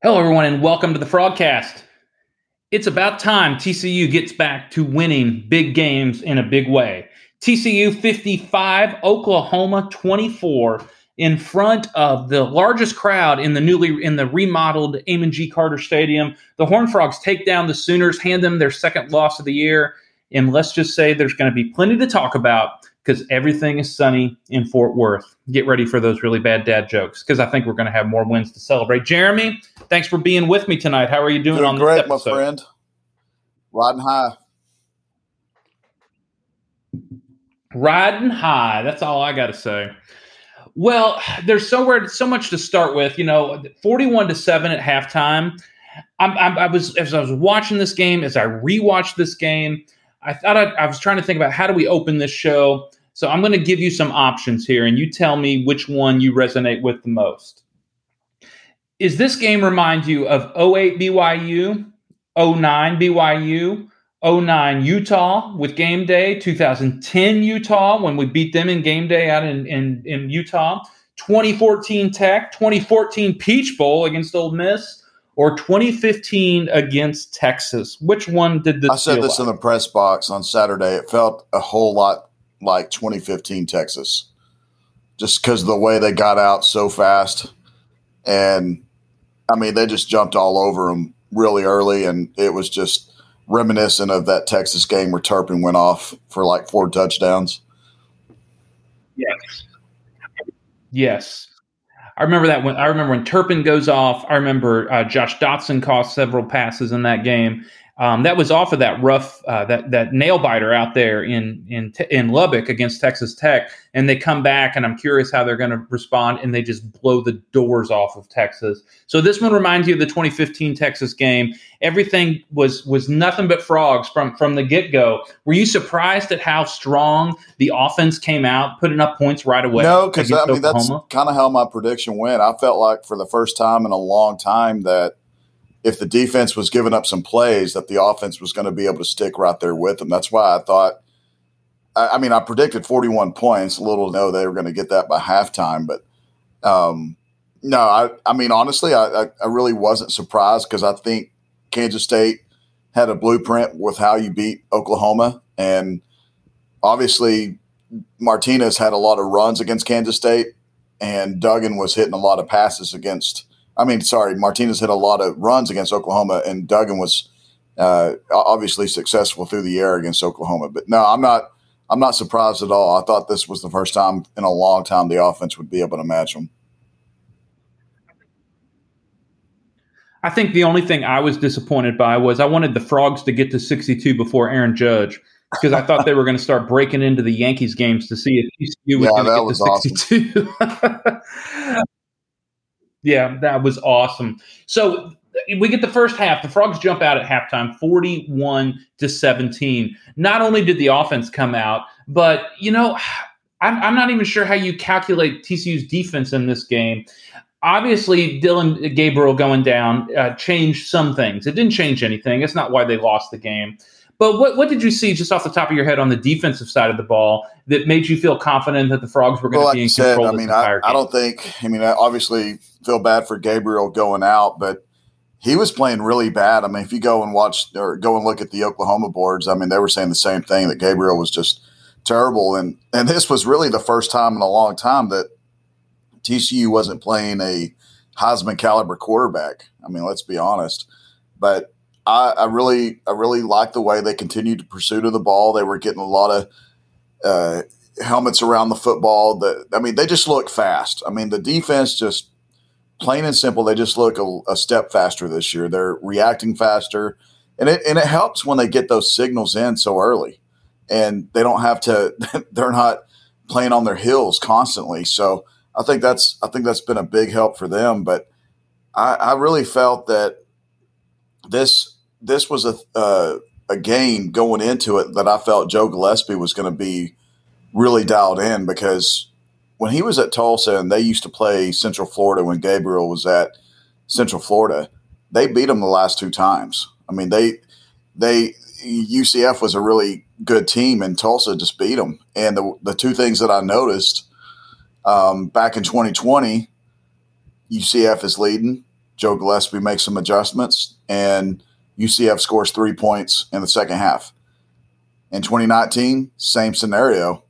Hello, everyone, and welcome to the Frogcast. It's about time TCU gets back to winning big games in a big way. TCU 55, Oklahoma 24 in front of the largest crowd in the newly in the remodeled Amon G. Carter Stadium. The Horned Frogs take down the Sooners, hand them their second loss of the year, and let's just say there's going to be plenty to talk about because everything is sunny in Fort Worth. Get ready for those really bad dad jokes because I think we're going to have more wins to celebrate. Jeremy, thanks for being with me tonight. How are you doing, doing on great, this episode? my friend? Riding high. Riding high. That's all I got to say. Well, there's so so much to start with. You know, 41 to seven at halftime. I'm, I'm, i was as I was watching this game, as I rewatched this game, I thought I, I was trying to think about how do we open this show so I'm going to give you some options here, and you tell me which one you resonate with the most. Is this game remind you of 08 BYU, 09 BYU, 09 Utah with game day, 2010 Utah when we beat them in game day out in, in, in Utah, 2014 Tech, 2014 Peach Bowl against Ole Miss, or 2015 against Texas? Which one did this? I said this like? in the press box on Saturday. It felt a whole lot like 2015 Texas, just because of the way they got out so fast, and I mean they just jumped all over them really early, and it was just reminiscent of that Texas game where Turpin went off for like four touchdowns. Yes. Yes. I remember that when I remember when Turpin goes off. I remember uh, Josh Doctson cost several passes in that game, um, that was off of that rough uh, that that nail biter out there in in in Lubbock against Texas Tech, and they come back, and I'm curious how they're going to respond, and they just blow the doors off of Texas. So this one reminds you of the 2015 Texas game. Everything was was nothing but frogs from from the get go. Were you surprised at how strong the offense came out, putting up points right away? No, because I mean that's kind of how my prediction went. I felt like for the first time in a long time that if the defense was giving up some plays, that the offense was going to be able to stick right there with them. That's why I thought. I, I mean, I predicted 41 points. Little to know they were going to get that by halftime, but um, no, I, I mean, honestly, I, I really wasn't surprised because I think Kansas State had a blueprint with how you beat Oklahoma, and obviously Martinez had a lot of runs against Kansas State, and Duggan was hitting a lot of passes against I mean, sorry, Martinez hit a lot of runs against Oklahoma, and Duggan was uh, obviously successful through the air against Oklahoma. But no, I'm not. I'm not surprised at all. I thought this was the first time in a long time the offense would be able to match them. I think the only thing I was disappointed by was I wanted the Frogs to get to 62 before Aaron Judge because I thought they were going to start breaking into the Yankees games to see if TCU was yeah, going to get to 62. Awesome. Yeah, that was awesome. So we get the first half. The Frogs jump out at halftime, 41 to 17. Not only did the offense come out, but, you know, I'm, I'm not even sure how you calculate TCU's defense in this game. Obviously, Dillon Gabriel going down uh, changed some things. It didn't change anything. It's not why they lost the game. But what, what did you see just off the top of your head on the defensive side of the ball that made you feel confident that the Frogs were going well, to be in said, control? I mean, I, I, don't think. I mean, I obviously feel bad for Gabriel going out, but he was playing really bad. I mean, if you go and watch or go and look at the Oklahoma boards, I mean, they were saying the same thing that Gabriel was just terrible, and and this was really the first time in a long time that TCU wasn't playing a Heisman caliber quarterback. I mean, let's be honest, but I, I really, I really like the way they continued to pursue to the ball. They were getting a lot of uh, helmets around the football. That I mean, they just look fast. I mean, the defense just plain and simple. They just look a, a step faster this year. They're reacting faster, and it and it helps when they get those signals in so early, and they don't have to. They're not playing on their heels constantly. So I think that's I think that's been a big help for them. But I, I really felt that this this was a uh, a game going into it that I felt Joe Gillespie was going to be really dialed in because when he was at Tulsa and they used to play Central Florida when Gabriel was at Central Florida, they beat him the last two times. I mean, they they UCF was a really good team and Tulsa just beat them. And the the two things that I noticed um, back in 2020, UCF is leading Joe Gillespie makes some adjustments, and UCF scores three points in the second half. In 2019, same scenario.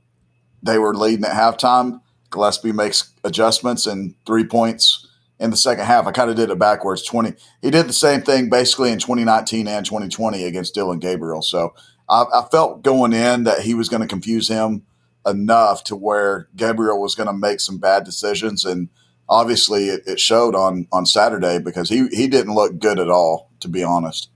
They were leading at halftime. Gillespie makes adjustments and three points in the second half. I kind of did it backwards. 20. He did the same thing basically in 2019 and 2020 against Dillon Gabriel. So I, I felt going in that he was going to confuse him enough to where Gabriel was going to make some bad decisions. And obviously it, it showed on, on Saturday because he, he didn't look good at all, to be honest.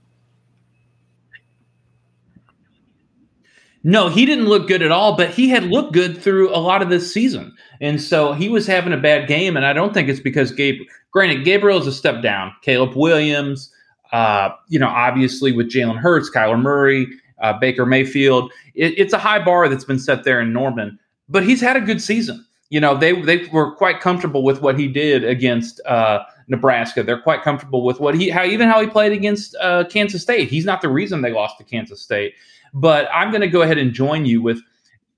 No, he didn't look good at all, but he had looked good through a lot of this season. And so he was having a bad game. And I don't think it's because Gabe, granted, Gabriel is a step down. Caleb Williams, uh, you know, obviously with Jalen Hurts, Kyler Murray, uh, Baker Mayfield, it, it's a high bar that's been set there in Norman, but he's had a good season. You know, they, they were quite comfortable with what he did against, uh, Nebraska. They're quite comfortable with what he, how even how he played against uh, Kansas State. He's not the reason they lost to Kansas State. But I'm going to go ahead and join you with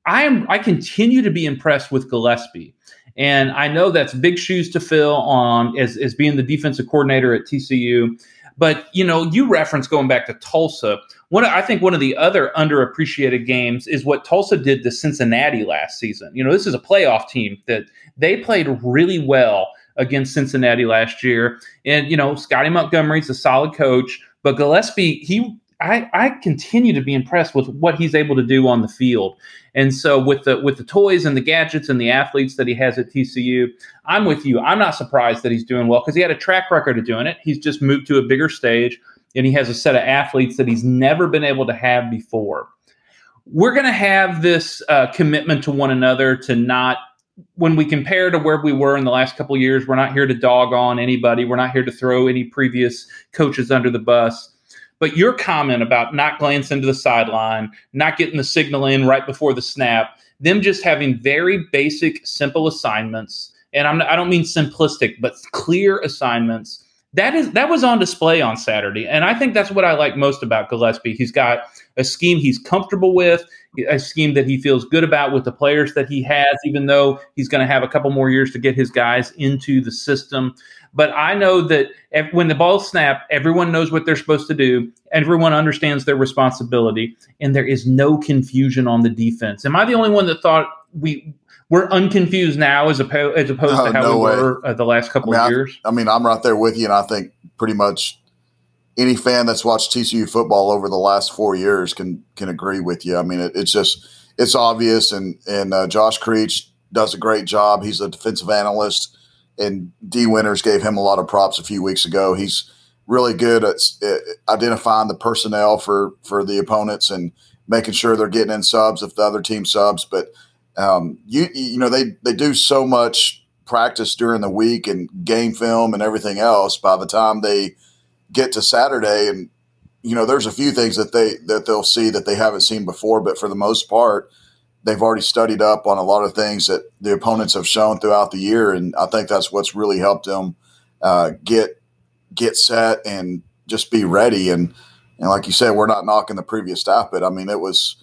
I am I continue to be impressed with Gillespie. And I know that's big shoes to fill on as, as being the defensive coordinator at TCU. But you know, you reference going back to Tulsa. One, I think one of the other underappreciated games is what Tulsa did to Cincinnati last season. You know, this is a playoff team that they played really well against Cincinnati last year. And you know, Scotty Montgomery's a solid coach, but Gillespie he I, I continue to be impressed with what he's able to do on the field. And so with the with the toys and the gadgets and the athletes that he has at TCU, I'm with you. I'm not surprised that he's doing well because he had a track record of doing it. He's just moved to a bigger stage and he has a set of athletes that he's never been able to have before. We're going to have this uh, commitment to one another to not when we compare to where we were in the last couple years, we're not here to dog on anybody. We're not here to throw any previous coaches under the bus but your comment about not glancing to the sideline, not getting the signal in right before the snap, them just having very basic, simple assignments, and I'm, I don't mean simplistic, but clear assignments. That is that was on display on Saturday, and I think that's what I like most about Gillespie. He's got a scheme he's comfortable with, a scheme that he feels good about with the players that he has, even though he's going to have a couple more years to get his guys into the system. But I know that when the ball snapped, everyone knows what they're supposed to do. Everyone understands their responsibility, and there is no confusion on the defense. Am I the only one that thought we we're unconfused now as opposed as opposed to how no we way. were uh, the last couple I mean, of years? I, I mean, I'm right there with you, and I think pretty much any fan that's watched TCU football over the last four years can can agree with you. I mean, it, it's just it's obvious, and and uh, Josh Creech does a great job. He's a defensive analyst and Dee Winters gave him a lot of props a few weeks ago. He's really good at, at identifying the personnel for for the opponents and making sure they're getting in subs if the other team subs. But um, you you know they they do so much practice during the week and game film and everything else. By the time they get to Saturday, and you know there's a few things that they that they'll see that they haven't seen before, but for the most part they've already studied up on a lot of things that the opponents have shown throughout the year, and I think that's what's really helped them uh, get get set and just be ready. And and like you said, we're not knocking the previous staff, but I mean, it was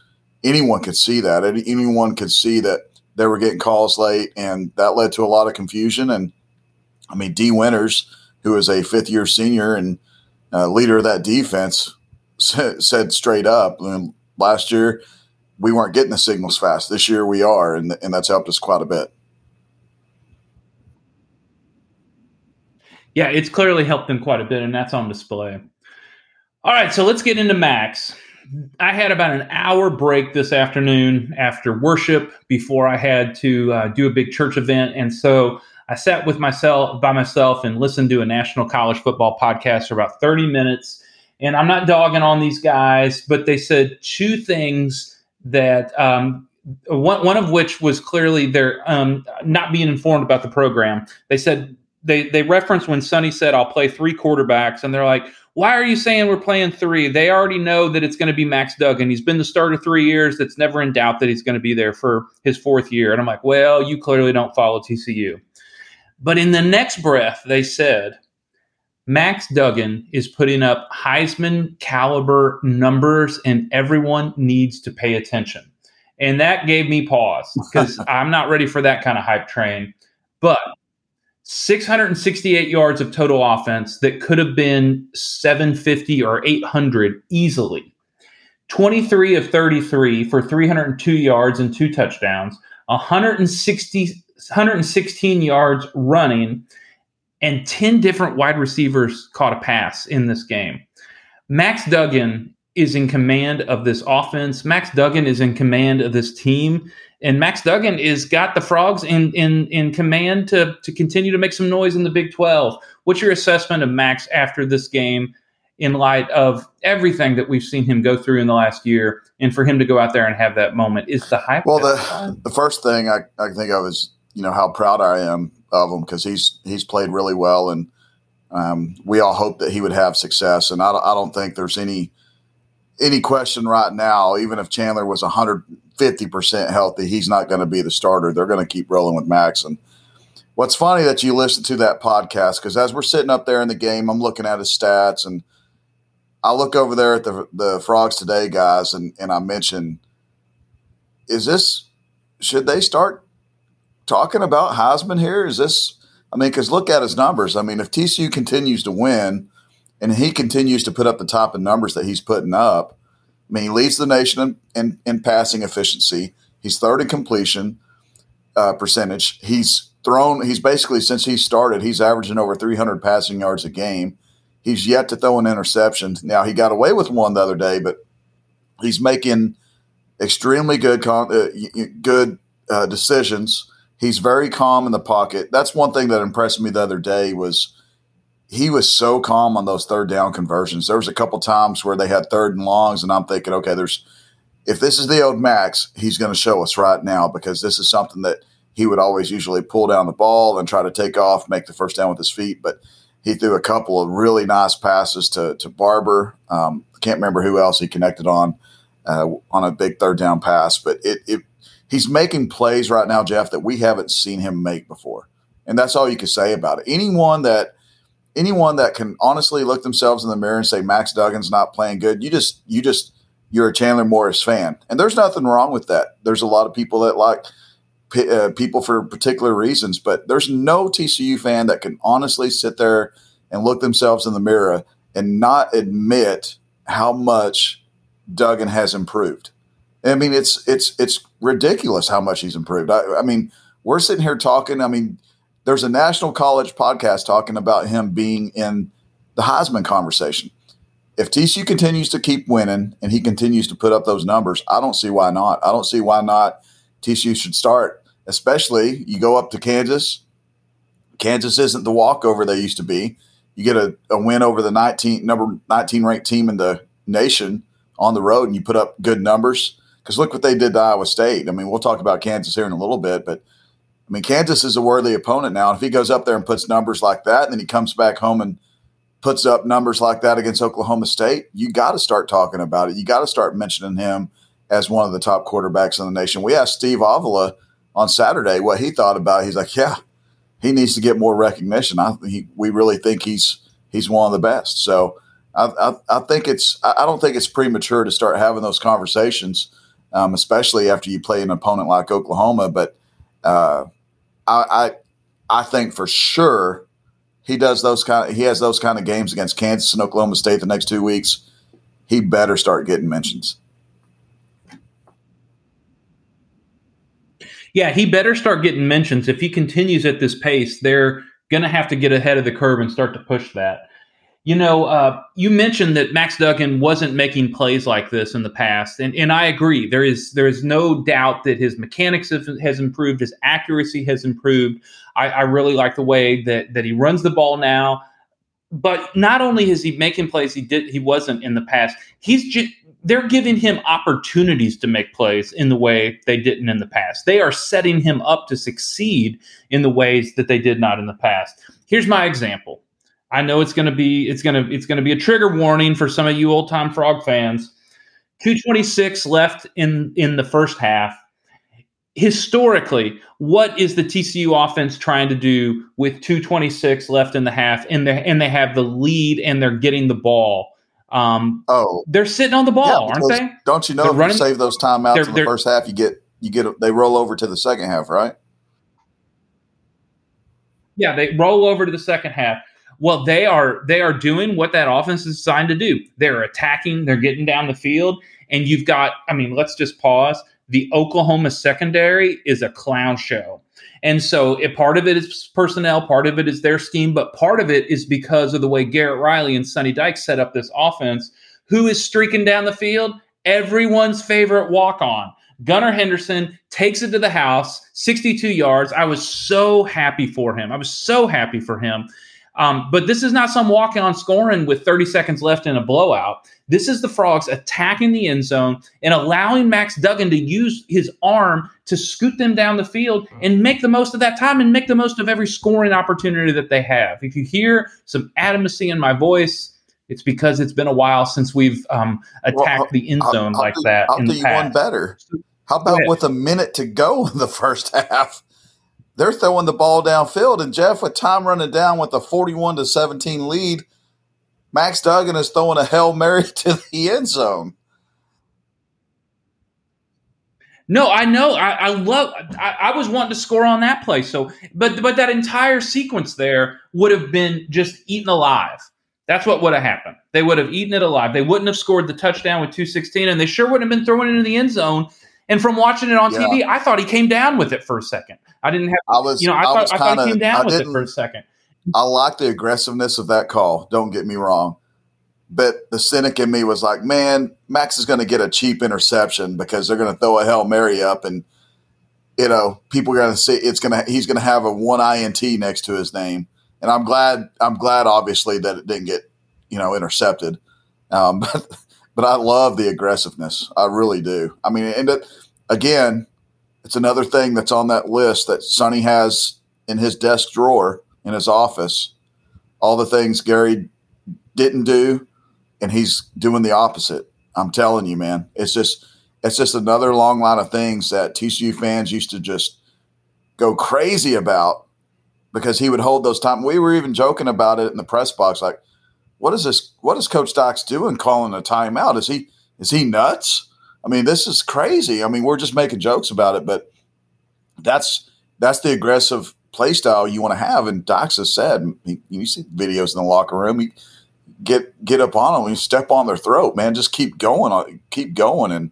anyone could see that. Anyone could see that they were getting calls late, and that led to a lot of confusion. And I mean, Dee Winters, who is a fifth year senior and uh, leader of that defense, said, straight up, I mean, last year we weren't getting the signals fast. This year we are, and, and that's helped us quite a bit. Yeah, it's clearly helped them quite a bit, and that's on display. All right, so let's get into Max. I had about an hour break this afternoon after worship before I had to uh, do a big church event, and so I sat with myself by myself and listened to a national college football podcast for about thirty minutes. And I'm not dogging on these guys, but they said two things that um, one, one of which was clearly they're um, not being informed about the program. They said they they referenced when Sonny said I'll play three quarterbacks, and they're like, why are you saying we're playing three? They already know that it's going to be Max Duggan. He's been the starter three years. That's never in doubt that he's going to be there for his fourth year. And I'm like, well, you clearly don't follow TCU. But in the next breath, they said Max Duggan is putting up Heisman caliber numbers, and everyone needs to pay attention. And that gave me pause because I'm not ready for that kind of hype train. But 668 yards of total offense that could have been 750 or 800 easily. 23 of 33 for 302 yards and two touchdowns, 160, 116 yards running, and 10 different wide receivers caught a pass in this game. Max Duggan is in command of this offense. Max Duggan is in command of this team. And Max Duggan is got the frogs in in in command to to continue to make some noise in the Big 12. What's your assessment of Max after this game in light of everything that we've seen him go through in the last year and for him to go out there and have that moment is the hype well the, the first thing I, I think of is you know how proud i am of him because he's he's played really well and um, we all hope that he would have success and I, I don't think there's any any question right now even if chandler was 150% healthy he's not going to be the starter. They're going to keep rolling with max and what's funny that you listen to that podcast because as we're sitting up there in the game i'm looking at his stats and I look over there at the the frogs today, guys, and and I mention, is this should they start talking about Heisman here? Is this? I mean, because look at his numbers. I mean, if TCU continues to win, and he continues to put up the top of numbers that he's putting up, I mean, he leads the nation in, in, in passing efficiency. He's third in completion uh, percentage. He's thrown. He's basically since he started, he's averaging over 300 passing yards a game. He's yet to throw an interception. Now he got away with one the other day, but he's making extremely good uh, good uh, decisions. He's very calm in the pocket. That's one thing that impressed me the other day was he was so calm on those third down conversions. There was a couple times where they had third and longs, and I'm thinking, okay, there's if this is the old Max, he's going to show us right now because this is something that he would always usually pull down the ball and try to take off, make the first down with his feet, but he threw a couple of really nice passes to to Barber. Um, can't remember who else he connected on uh, on a big third down pass, but it, it he's making plays right now, Jeff, that we haven't seen him make before, and that's all you can say about it. Anyone that anyone that can honestly look themselves in the mirror and say Max Duggan's not playing good, you just you just you're a Chandler Morris fan, and there's nothing wrong with that. There's a lot of people that like uh, people for particular reasons, but there's no TCU fan that can honestly sit there and look themselves in the mirror and not admit how much Duggan has improved. I mean, it's it's it's ridiculous how much he's improved. I, I mean, we're sitting here talking. I mean, there's a national college podcast talking about him being in the Heisman conversation. If TCU continues to keep winning and he continues to put up those numbers, I don't see why not. I don't see why not TCU should start especially you go up to Kansas. Kansas isn't the walkover they used to be. You get a, a win over the 19 number 19 ranked team in the nation on the road and you put up good numbers. Because look what they did to Iowa State. I mean, we'll talk about Kansas here in a little bit, but I mean, Kansas is a worthy opponent now. And if he goes up there and puts numbers like that, and then he comes back home and puts up numbers like that against Oklahoma State, you got to start talking about it. You got to start mentioning him as one of the top quarterbacks in the nation. We asked Steve Avila on Saturday what he thought about. It. He's like, yeah, he needs to get more recognition. I he, we really think he's he's one of the best. So I, I, I think it's I don't think it's premature to start having those conversations, um, especially after you play an opponent like Oklahoma. But uh, I, I I think for sure he does those kind of, he has those kind of games against Kansas and Oklahoma State the next two weeks. He better start getting mentions. Yeah, he better start getting mentions. If he continues at this pace, they're going to have to get ahead of the curve and start to push that. You know, uh, you mentioned that Max Duggan wasn't making plays like this in the past, and, and I agree. There is there is no doubt that his mechanics have, has improved, his accuracy has improved. I, I really like the way that that he runs the ball now. But not only is he making plays, he did he wasn't in the past. He's just they're giving him opportunities to make plays in the way they didn't in the past. They are setting him up to succeed in the ways that they did not in the past. Here's my example. I know it's going to be it's going to it's going to be a trigger warning for some of you old time frog fans. 226 left in in the first half. Historically, what is the TCU offense trying to do with 226 left in the half and they and they have the lead and they're getting the ball? Um, oh, they're sitting on the ball, yeah, aren't they? Don't you know they're if running, you save those timeouts in the first half, you get you get they roll over to the second half, right? Yeah, they roll over to the second half. Well, they are they are doing what that offense is designed to do. They're attacking, they're getting down the field, and you've got, I mean, let's just pause. The Oklahoma secondary is a clown show. And so it, part of it is personnel, part of it is their scheme, but part of it is because of the way Garrett Riley and Sonny Dykes set up this offense. Who is streaking down the field? Everyone's favorite walk on. Gunnar Henderson takes it to the house, 62 yards. I was so happy for him. I was so happy for him. Um, but this is not some walk on scoring with 30 seconds left in a blowout. This is the Frogs attacking the end zone and allowing Max Duggan to use his arm to scoot them down the field and make the most of that time and make the most of every scoring opportunity that they have. If you hear some adamancy in my voice, it's because it's been a while since we've um, attacked well, the end zone I'll, like I'll that. I'll do you one better. How about with a minute to go in the first half? They're throwing the ball downfield, and Jeff, with time running down with a 41 to 17 lead, Max Duggan is throwing a Hail Mary to the end zone. No, I know. I, I love. I, I, was wanting to score on that play. So, but but that entire sequence there would have been just eaten alive. That's what would have happened. They would have eaten it alive. They wouldn't have scored the touchdown with 216, and they sure wouldn't have been throwing it into the end zone. And from watching it on yeah. TV, I thought he came down with it for a second. I didn't have. I was. You know, I, I thought, I thought he came down with it for a second. I like the aggressiveness of that call. Don't get me wrong. But the cynic in me was like, man, Max is going to get a cheap interception because they're going to throw a Hail Mary up and, you know, people are going to see it's going to, he's going to have a one INT next to his name. And I'm glad, I'm glad obviously that it didn't get, you know, intercepted. Um, but, but I love the aggressiveness. I really do. I mean, and it, again, it's another thing that's on that list that Sonny has in his desk drawer in his office. All the things Gary didn't do and he's doing the opposite. I'm telling you, man. It's just it's just another long line of things that TCU fans used to just go crazy about because he would hold those time. We were even joking about it in the press box, like, what is this? What is Coach Dykes doing calling a timeout? Is he is he nuts? I mean, this is crazy. I mean, we're just making jokes about it, but that's that's the aggressive play style you want to have. And Dykes has said, he, you see videos in the locker room. He, get get up on them and step on their throat, man. Just keep going keep going. And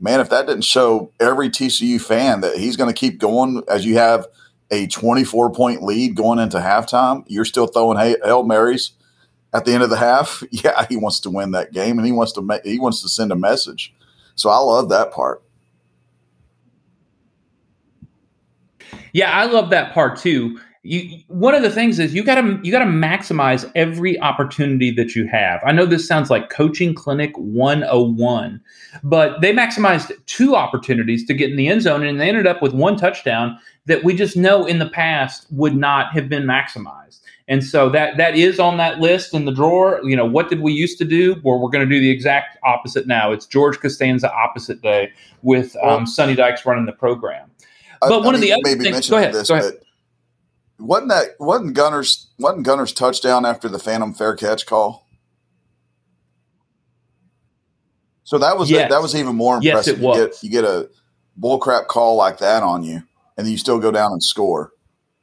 man, if that didn't show every TCU fan that he's going to keep going as you have a 24 point lead going into halftime, you're still throwing hail marys at the end of the half. Yeah, he wants to win that game and he wants to make, he wants to send a message. So I love that part. Yeah, I love that part too you one of the things is you got to you got to maximize every opportunity that you have. I know this sounds like coaching clinic 101, but they maximized two opportunities to get in the end zone and they ended up with one touchdown that we just know in the past would not have been maximized. And so that that is on that list in the drawer. You know, what did we used to do? Well, we're going to do the exact opposite now. It's George Costanza opposite day with um, Sonny Dykes running the program. But I, one I of the other things, go ahead, this, go ahead wasn't that wasn't Gunner's wasn't Gunner's touchdown after the Phantom fair catch call? So that was yes. that was even more impressive. Yes, it was. You get, you get a bullcrap call like that on you, and then you still go down and score.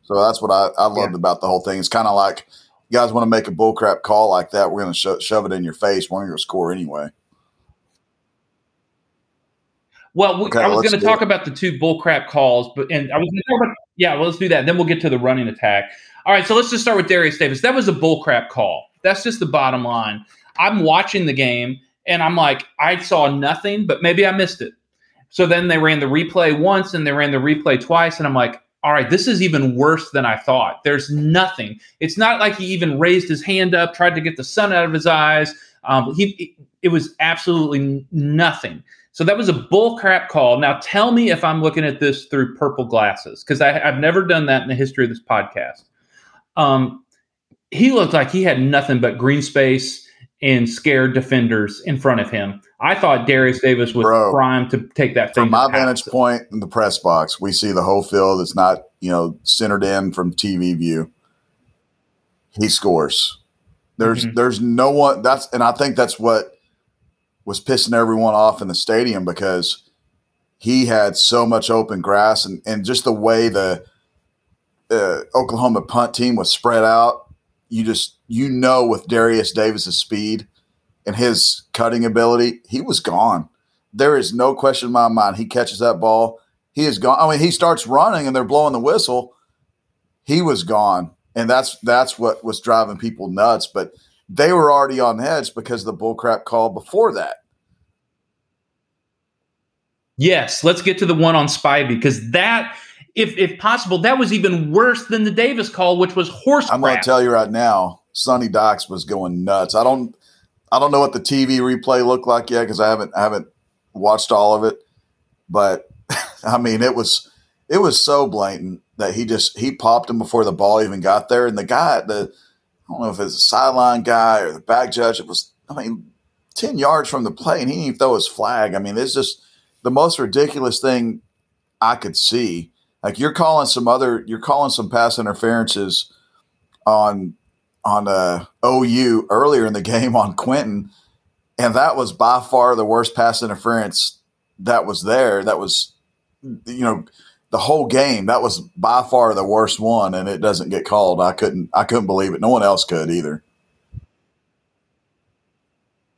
So that's what I, I loved yeah. about the whole thing. It's kind of like you guys want to make a bullcrap call like that, we're going to sho- shove it in your face. We're going to score anyway. Well, we, okay, I was going to talk it. about the two bullcrap calls, but and I was going to talk about yeah. Well, let's do that. Then we'll get to the running attack. All right, so let's just start with Derius Davis. That was a bullcrap call. That's just the bottom line. I'm watching the game and I'm like, I saw nothing, but maybe I missed it. So then they ran the replay once and they ran the replay twice, and I'm like, all right, this is even worse than I thought. There's nothing. It's not like he even raised his hand up, tried to get the sun out of his eyes. Um, he, it was absolutely nothing. So that was a bull crap call. Now tell me if I'm looking at this through purple glasses because I've never done that in the history of this podcast. Um, he looked like he had nothing but green space and scared defenders in front of him. I thought Derius Davis was Bro, primed to take that thing. From my vantage point in the press box, we see the whole field. It's not you know centered in from TV view. He scores. There's mm-hmm. there's no one that's and I think that's what was pissing everyone off in the stadium because he had so much open grass and, and just the way the uh, Oklahoma punt team was spread out, you just you know with Derius Davis's speed and his cutting ability, he was gone. There is no question in my mind. He catches that ball, he is gone. I mean, he starts running and they're blowing the whistle. He was gone, and that's that's what was driving people nuts. But they were already on edge because of the bullcrap call before that. Yes, let's get to the one on Spivey because that, if if possible, that was even worse than the Davis call, which was horse. I'm going to tell you right now, Sonny Dykes was going nuts. I don't, I don't know what the TV replay looked like yet because I haven't I haven't watched all of it, but I mean it was it was so blatant that he just he popped him before the ball even got there, and the guy the I don't know if it's a sideline guy or the back judge. It was I mean ten yards from the play, and he didn't even throw his flag. I mean it's just the most ridiculous thing I could see. Like you're calling some other, you're calling some pass interferences on on uh, OU earlier in the game on Quentin, and that was by far the worst pass interference that was there. That was, you know, the whole game. That was by far the worst one, and it doesn't get called. I couldn't, I couldn't believe it. No one else could either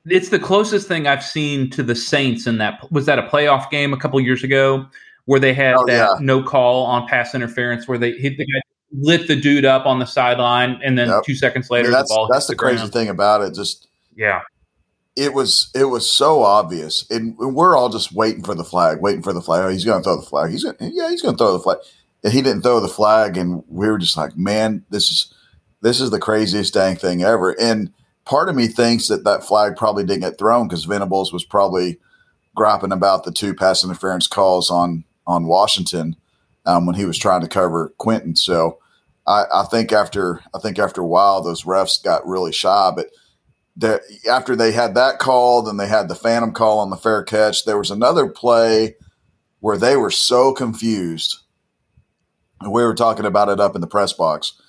it's the closest thing I've seen to the Saints in that was that a playoff game a couple years ago where they had oh, that yeah. no call on pass interference where they hit the guy lit the dude up on the sideline and then yep. two seconds later that's, the ball that's the, the crazy thing about it just yeah. it was it was so obvious and we're all just waiting for the flag waiting for the flag. Oh, he's gonna throw the flag. He's gonna yeah he's gonna throw the flag. And he didn't throw the flag and we were just like man this is this is the craziest dang thing ever. And part of me thinks that that flag probably didn't get thrown because Venables was probably griping about the two pass interference calls on on Washington um, when he was trying to cover Quentin. So I, I, think after I think after a while those refs got really shy, but. After they had that call, then they had the phantom call on the fair catch. There was another play where they were so confused. And we were talking about it up in the press box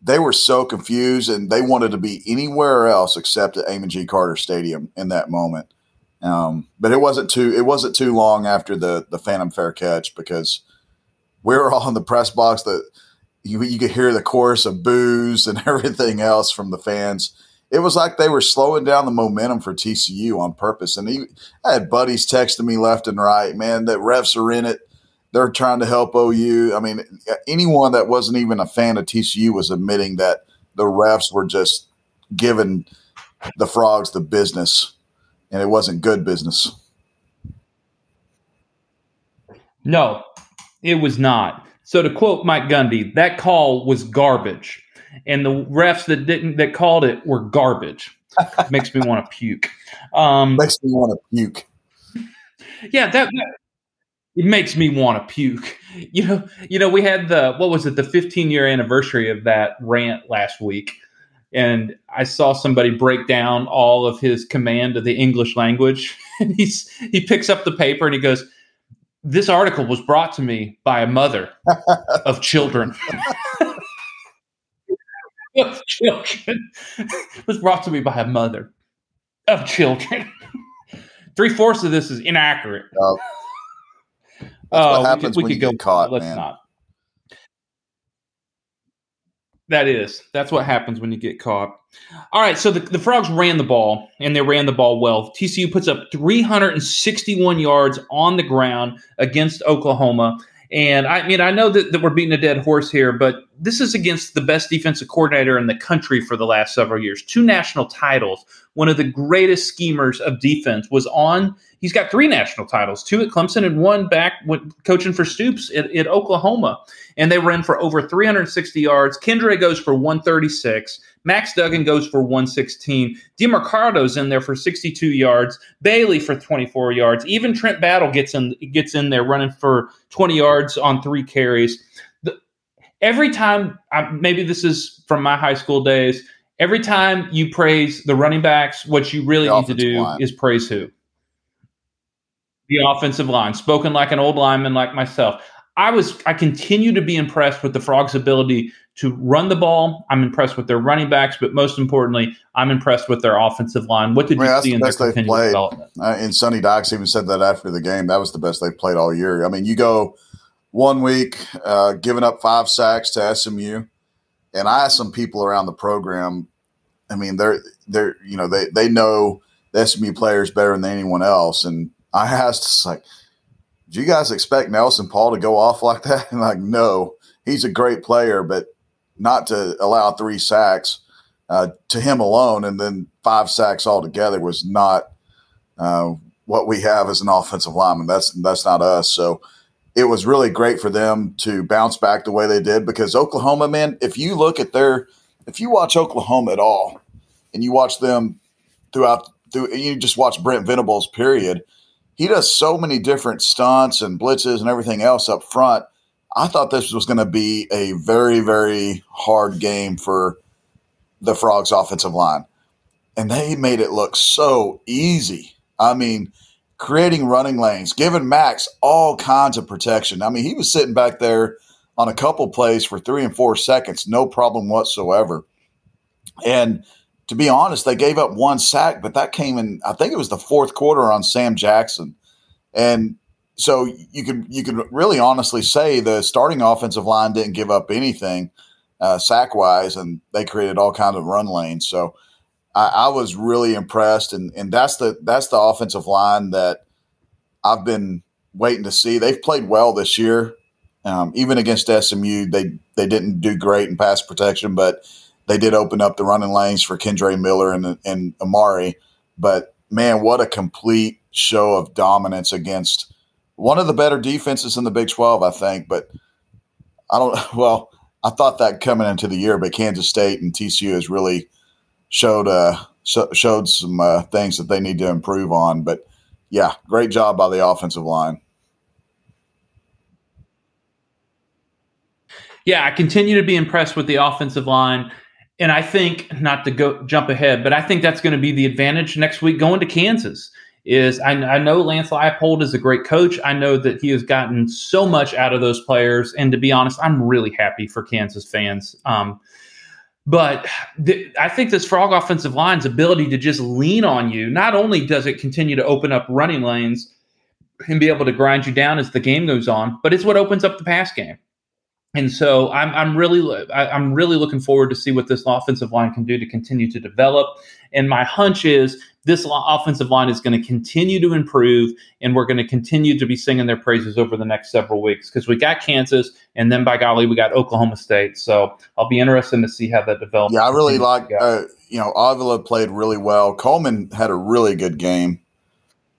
they were so confused and they wanted to be anywhere else except at Amon G. Carter Stadium in that moment. Um, but it wasn't too it wasn't too long after the the Phantom Fair catch because we were all in the press box that you, you could hear the chorus of boos and everything else from the fans. It was like they were slowing down the momentum for TCU on purpose. And he, I had buddies texting me left and right, man, that refs are in it they're trying to help OU. I mean, anyone that wasn't even a fan of TCU was admitting that the refs were just giving the frogs the business, and it wasn't good business. No, it was not. So to quote Mike Gundy, that call was garbage, and the refs that didn't that called it were garbage. Makes me want to puke. Um, Makes me want to puke. Yeah, that, that it makes me want to puke. You know, you know, we had the what was it, the 15 year anniversary of that rant last week, and I saw somebody break down all of his command of the English language, and he's he picks up the paper and he goes, "This article was brought to me by a mother of children." of children was brought to me by a mother of children. Three fourths of this is inaccurate. That's oh, what oh, happens we could, we when you get caught. Let's man. not. That is. That's what happens when you get caught. All right. So the, the Frogs ran the ball, and they ran the ball well. TCU puts up 361 yards on the ground against Oklahoma. And I mean, I know that, that we're beating a dead horse here, but this is against the best defensive coordinator in the country for the last several years. Two national titles. One of the greatest schemers of defense was on he's got three national titles, two at Clemson and one back with coaching for Stoops at, at Oklahoma. And they ran for over 360 yards. Kendre goes for 136. Max Duggan goes for 116. Demercado's in there for 62 yards. Bailey for 24 yards. Even Trent Battle gets in gets in there running for 20 yards on three carries. The, every time, I, maybe this is from my high school days. Every time you praise the running backs, what you really the need to do line. is praise who the offensive line, spoken like an old lineman like myself. I was I continue to be impressed with the Frogs' ability to run the ball. I'm impressed with their running backs, but most importantly, I'm impressed with their offensive line. What did I mean, you see the in their continued development? Uh, and Sonny Dykes even said that after the game. That was the best they've played all year. I mean, you go one week, uh, giving up five sacks to SMU. And I asked some people around the program. I mean, they're they're you know they they know the SMU players better than anyone else. And I asked, like, do you guys expect Nelson Paul to go off like that? And like, no, he's a great player, but not to allow three sacks uh, to him alone, and then five sacks altogether was not uh, what we have as an offensive lineman. That's that's not us. So it was really great for them to bounce back the way they did because Oklahoma, man, if you look at their, if you watch Oklahoma at all, and you watch them throughout, through, you just watch Brent Venables. Period. He does so many different stunts and blitzes and everything else up front. I thought this was going to be a very, very hard game for the Frogs offensive line. And they made it look so easy. I mean, creating running lanes, giving Max all kinds of protection. I mean, he was sitting back there on a couple plays for three and four seconds, no problem whatsoever. And to be honest, they gave up one sack, but that came in, I think it was the fourth quarter on Sam Jackson. And so you could you could really honestly say the starting offensive line didn't give up anything uh, sack wise, and they created all kinds of run lanes. So I, I, was really impressed, and and that's the that's the offensive line that I've been waiting to see. They've played well this year, um, even against SMU. They they didn't do great in pass protection, but they did open up the running lanes for Kendre Miller and and Emari. But man, what a complete show of dominance against one of the better defenses in the Big Twelve, I think. But I don't. Well, I thought that coming into the year, but Kansas State and TCU has really showed uh, showed some uh, things that they need to improve on. But yeah, great job by the offensive line. Yeah, I continue to be impressed with the offensive line. And I think not to go jump ahead, but I think that's going to be the advantage next week going to Kansas is I, I, know Lance Leipold is a great coach. I know that he has gotten so much out of those players. And to be honest, I'm really happy for Kansas fans. Um, but th- I think this Frog offensive line's ability to just lean on you, not only does it continue to open up running lanes and be able to grind you down as the game goes on, but it's what opens up the pass game. And so I'm, I'm really I'm really looking forward to see what this offensive line can do to continue to develop. And my hunch is this offensive line is going to continue to improve, and we're going to continue to be singing their praises over the next several weeks because we got Kansas, and then by golly, we got Oklahoma State. So I'll be interested to see how that develops. Yeah, I really like. Uh, you know, Avila played really well. Coleman had a really good game.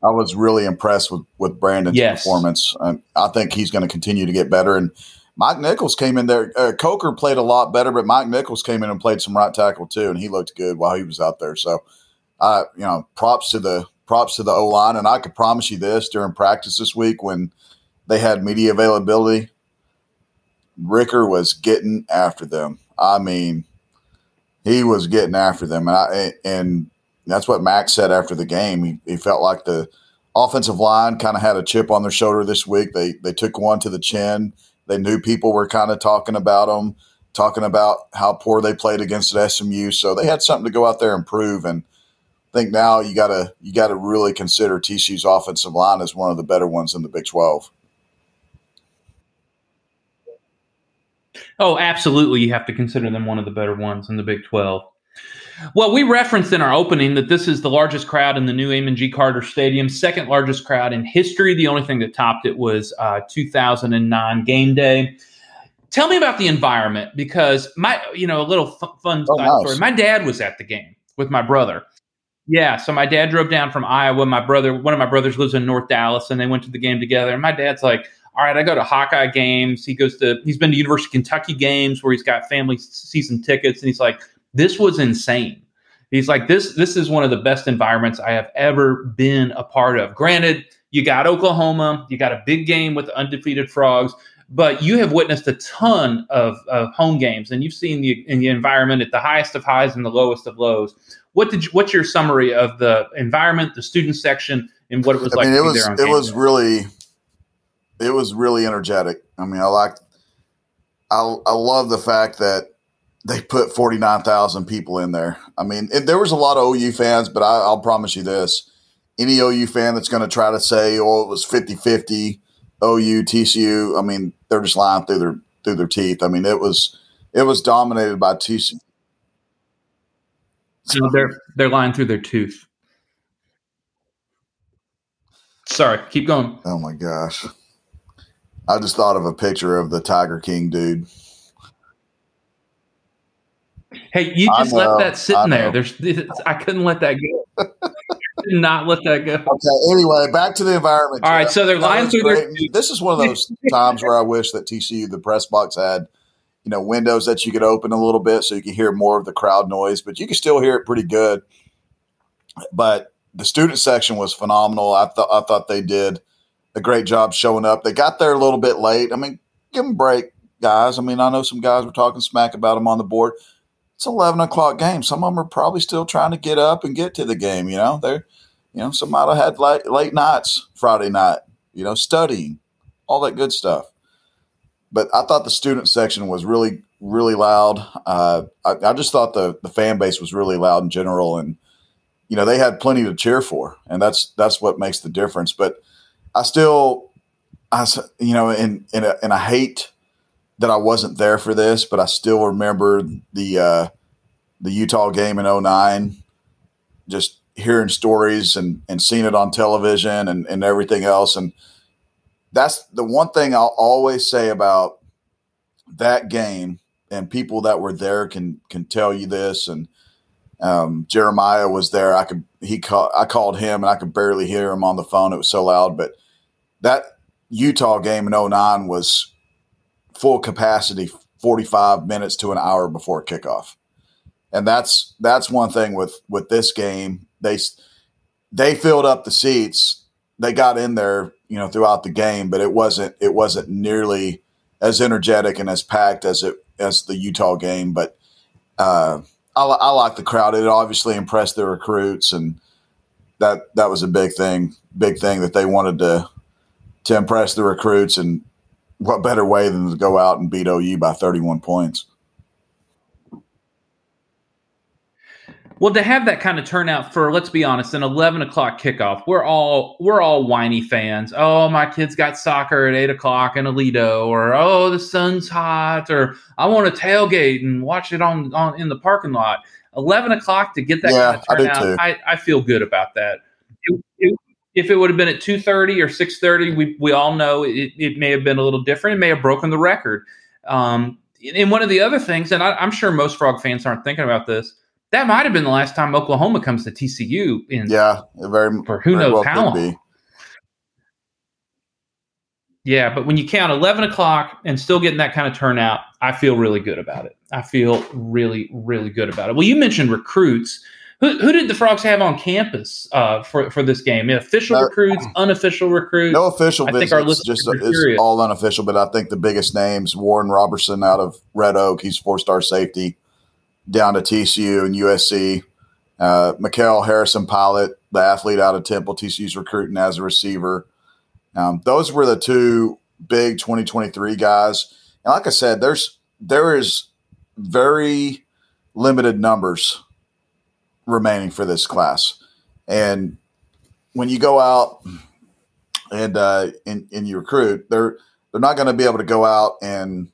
I was really impressed with with Brandon's yes. performance. and I think he's going to continue to get better. And Mike Nichols came in there. Uh, Coker played a lot better, but Mike Nichols came in and played some right tackle too, and he looked good while he was out there. So you know, props to the props to the O line. And I could promise you this during practice this week when they had media availability, Ricker was getting after them. I mean, he was getting after them, and I and that's what Max said after the game. He, he felt like the offensive line kind of had a chip on their shoulder this week. They they took one to the chin. They knew people were kind of talking about them, talking about how poor they played against SMU. So they had something to go out there and prove. And think now you gotta you gotta really consider TCU's offensive line as one of the better ones in the Big Twelve. Oh, absolutely. You have to consider them one of the better ones in the Big 12. Well, we referenced in our opening that this is the largest crowd in the new Amon G. Carter Stadium, second largest crowd in history. The only thing that topped it was uh, 2009 game day. Tell me about the environment because my, you know, a little fun oh, nice. story. My dad was at the game with my brother, yeah, so my dad drove down from Iowa. My brother, one of my brothers lives in North Dallas, and they went to the game together. And my dad's like, "All right, I go to Hawkeye games." He goes to, he's been to University of Kentucky games where he's got family season tickets, and he's like, "This was insane." He's like, "This, this is one of the best environments I have ever been a part of." Granted, you got Oklahoma, you got a big game with undefeated Frogs, but you have witnessed a ton of, of home games, and you've seen the, in the environment at the highest of highs and the lowest of lows. What did you, what's your summary of the environment, the student section, and what it was I like? Mean, it was it was really it was really energetic. I mean, I like I I love the fact that they put forty nine thousand people in there. I mean, it, there was a lot of OU fans, but I, will promise you this: any OU fan that's going to try to say, "Oh, it was 50-50, OU, TCU. I mean, they're just lying through their through their teeth. I mean, it was it was dominated by TCU. So they're they're lying through their tooth. Sorry, keep going. Oh my gosh. I just thought of a picture of the Tiger King dude. Hey, you just let that sitting there. There's, I couldn't let that go. Did not let that go. Okay. Anyway, back to the environment. All right. So they're lying through their. This is one of those times where I wish that TCU, the press box, had you know windows that you could open a little bit so you could hear more of the crowd noise, but you can still hear it pretty good. But the student section was phenomenal. I thought I thought they did a great job showing up. They got there a little bit late. I mean, give them a break, guys. I mean, I know some guys were talking smack about them on the board. It's eleven o'clock game. Some of them are probably still trying to get up and get to the game. You know, they're you know some might have had late, late nights Friday night. You know, studying, all that good stuff. But I thought the student section was really really loud. Uh, I, I just thought the the fan base was really loud in general and you know, they had plenty to cheer for, and that's that's what makes the difference. But I still, I you know, and and and I hate that I wasn't there for this, but I still remember the uh, the Utah game in 09, just hearing stories and and seeing it on television and and everything else, and that's the one thing I'll always say about that game, and people that were there can can tell you this, and um, Jeremiah was there. I could he call, I called him and I could barely hear him on the phone. It was so loud. But that Utah game in 09 was full capacity, 45 minutes to an hour before kickoff. And that's that's one thing with with this game. They they filled up the seats. They got in there, you know, throughout the game, but it wasn't it wasn't nearly as energetic and as packed as it as the Utah game. But uh, I, I like the crowd. It obviously impressed the recruits, and that that was a big thing. Big thing that they wanted to to impress the recruits, and what better way than to go out and beat OU by 31 points? Well, to have that kind of turnout for, let's be honest, an eleven o'clock kickoff, we're all we're all whiny fans. Oh, my kids got soccer at eight o'clock in Aledo, or oh, the sun's hot, or I want to tailgate and watch it on, on in the parking lot. Eleven o'clock to get that yeah, kind of turnout, I, I, I, feel good about that. It, it, if it would have been at two thirty or six thirty, we we all know it, it may have been a little different. It may have broken the record. Um, and one of the other things, and I, I'm sure most Frog fans aren't thinking about this that might have been the last time Oklahoma comes to TCU in yeah, very for who very knows well how long. Yeah, but when you count eleven o'clock and still getting that kind of turnout, I feel really good about it. I feel really, really good about it. Well, you mentioned recruits. Who, who did the Frogs have on campus uh, for for this game? Official recruits, unofficial recruits. No official. I think our list just is all unofficial. But I think the biggest names: Warren Roberson out of Red Oak. He's four star safety down to TCU and USC. Uh, Mikel Harrison Pilot, the athlete out of Temple, TCU's recruiting as a receiver. Um, those were the two big 2023 guys. And like I said, there's there is very limited numbers remaining for this class. And when you go out and uh, and, and you recruit, they're they're not going to be able to go out and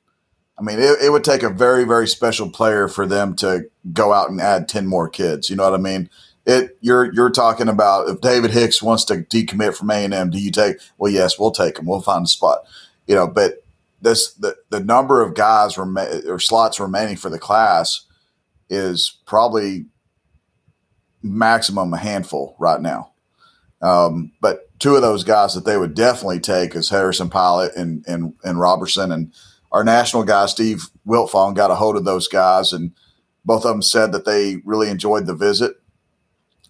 I mean, it, it, would take a very, very special player for them to go out and add ten more kids. You know what I mean? It you're you're talking about if David Hicks wants to decommit from A and M, do you take? Well, yes, we'll take him. We'll find a spot. You know, but this the the number of guys rem- or slots remaining for the class is probably maximum a handful right now. Um, but two of those guys that they would definitely take is Harrison Pilot and and and Roberson and our national guy Steve Wiltfong got a hold of those guys, and both of them said that they really enjoyed the visit.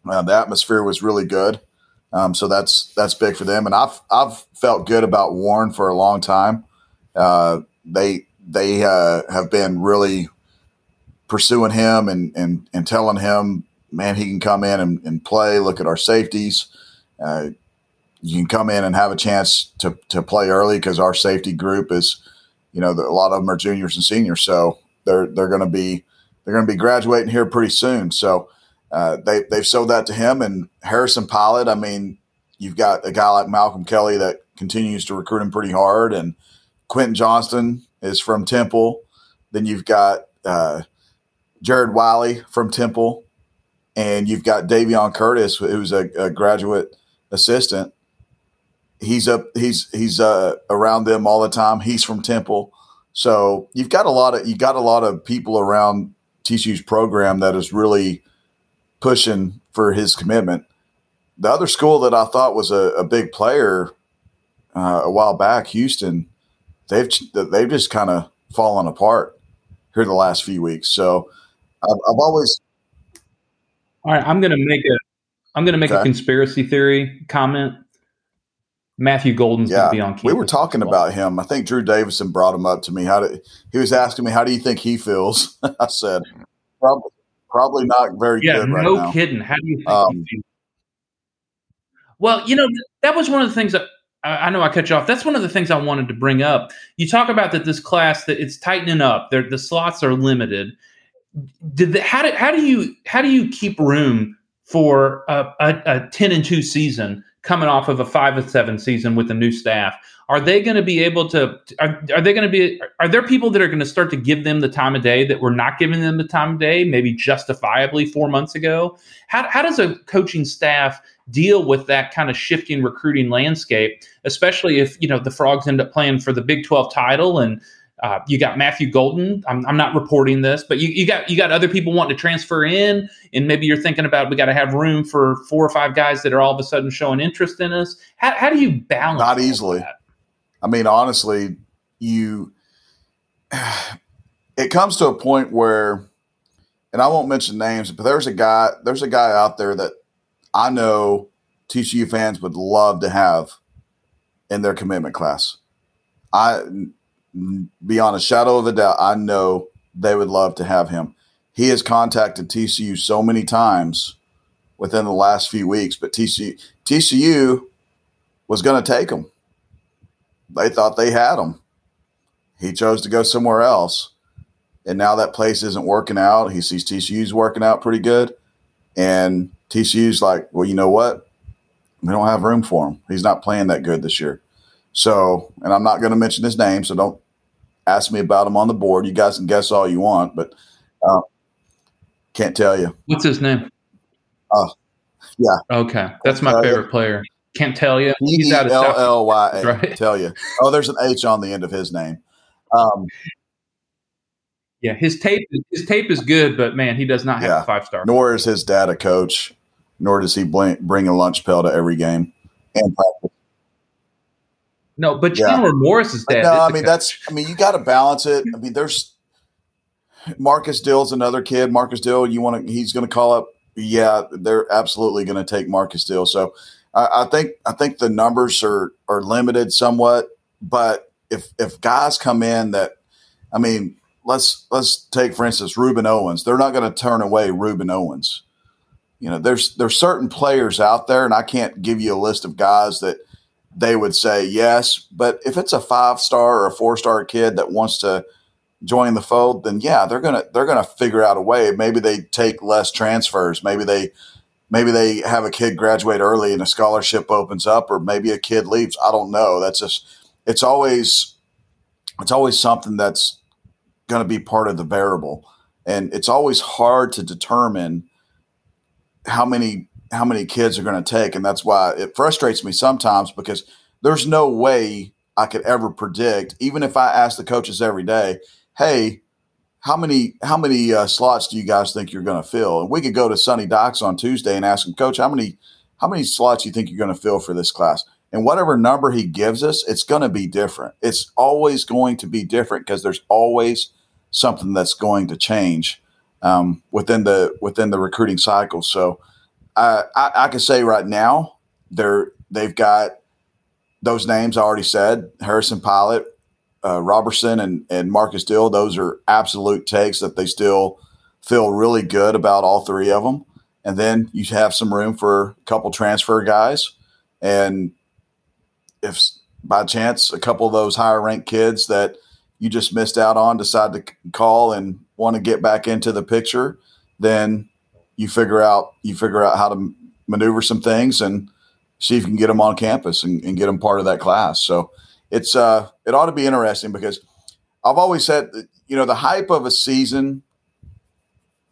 Uh, the atmosphere was really good, um, so that's that's big for them. And I've I've felt good about Warren for a long time. Uh, they they uh, have been really pursuing him and and and telling him, man, he can come in and, and play. Look at our safeties. Uh, you can come in and have a chance to to play early because our safety group is you know, a lot of them are juniors and seniors, so they're they're going to be they're going to be graduating here pretty soon. So uh, they they've sold that to him and Harrison Pilot. I mean, you've got a guy like Malcolm Kelly that continues to recruit him pretty hard. And Quentin Johnston is from Temple. Then you've got uh, Jared Wiley from Temple, and you've got Davion Curtis, who's a, a graduate assistant. He's up. He's he's uh, around them all the time. He's from Temple, so you've got a lot of you got a lot of people around TCU's program that is really pushing for his commitment. The other school that I thought was a, a big player uh, a while back, Houston, they've they've just kind of fallen apart here the last few weeks. So I've, I've always. All right, I'm going to make a I'm to make okay. a conspiracy theory comment. Matthew Golden's yeah, going to be on. Campus we were talking about him. I think Drew Davison brought him up to me. How did he was asking me, "How do you think he feels?" I said, "Probably, probably not very yeah, good right no now." kidding. How do you think um, he feels? Well, you know that was one of the things that I know I cut you off. That's one of the things I wanted to bring up. You talk about that this class that it's tightening up. They're, the slots are limited. Did the, how do how do you how do you keep room for a, a, a ten and two season coming off of a five and seven season with a new staff? Are they going to be able to? Are, are they going to be? Are there people that are going to start to give them the time of day that we're not giving them the time of day, maybe justifiably four months ago? How how does a coaching staff deal with that kind of shifting recruiting landscape, especially if you know the frogs end up playing for the Big Twelve title and uh, you got Matthew Golden. I'm, I'm, not reporting this, but you, you got you got other people wanting to transfer in, and maybe you're thinking about we got to have room for four or five guys that are all of a sudden showing interest in us. How, how do you balance? Not easily. That? I mean, honestly, you it comes to a point where, and I won't mention names, but there's a guy there's a guy out there that I know TCU fans would love to have in their commitment class. I, beyond a shadow of a doubt, I know they would love to have him. He has contacted TCU so many times within the last few weeks, but TCU TCU was going to take him. They thought they had him. He chose to go somewhere else, and now that place isn't working out. He sees TCU's working out pretty good, and TCU's like, well, you know what? We don't have room for him. He's not playing that good this year. So, and I'm not going to mention his name, so don't ask me about him on the board. You guys can guess all you want, but uh, can't tell you. What's his name? Uh, yeah. Okay, that's my favorite player. Can't tell you. He's out of L L Y A. Right. Tell you. Oh, there's an H on the end of his name. Um, yeah, his tape his tape is good, but man, he does not have yeah, a five star. Nor is his dad a coach, nor does he bring a lunch pail to every game and practice. No, but yeah. Morris is dad. No, I mean that's. I mean you got to balance it. I mean, there's Marcus Dill's another kid. Marcus Dill, you want to? He's going to call up. Yeah, they're absolutely going to take Marcus Dill. So I, I think I think the numbers are are limited somewhat. But if if guys come in that, I mean, let's let's take for instance Rueben Owens. They're not going to turn away Rueben Owens. You know, there's there's certain players out there, and I can't give you a list of guys that they would say yes. But if it's a five star or a four star kid that wants to join the fold, then yeah, they're gonna they're gonna figure out a way. Maybe they take less transfers. Maybe they maybe they have a kid graduate early and a scholarship opens up, or maybe a kid leaves. I don't know. That's just it's always it's always something that's going to be part of the variable. And it's always hard to determine how many how many kids are going to take, and that's why it frustrates me sometimes because there's no way I could ever predict, even if I ask the coaches every day, "Hey, how many how many uh, slots do you guys think you're going to fill?" And we could go to Sonny Dykes on Tuesday and ask him, "Coach, how many how many slots you think you're going to fill for this class?" And whatever number he gives us, it's going to be different. It's always going to be different because there's always something that's going to change um, within the within the recruiting cycle. So I, I, can say right now they're they've got those names I already said Harrison Pilot, uh, Roberson, and and Marcus Dill. Those are absolute takes that they still feel really good about all three of them. And then you have some room for a couple transfer guys, and if by chance a couple of those higher ranked kids that you just missed out on decide to call and want to get back into the picture, then you figure out you figure out how to maneuver some things and see if you can get them on campus and, and get them part of that class. So it's uh, it ought to be interesting because I've always said, you know, the hype of a season,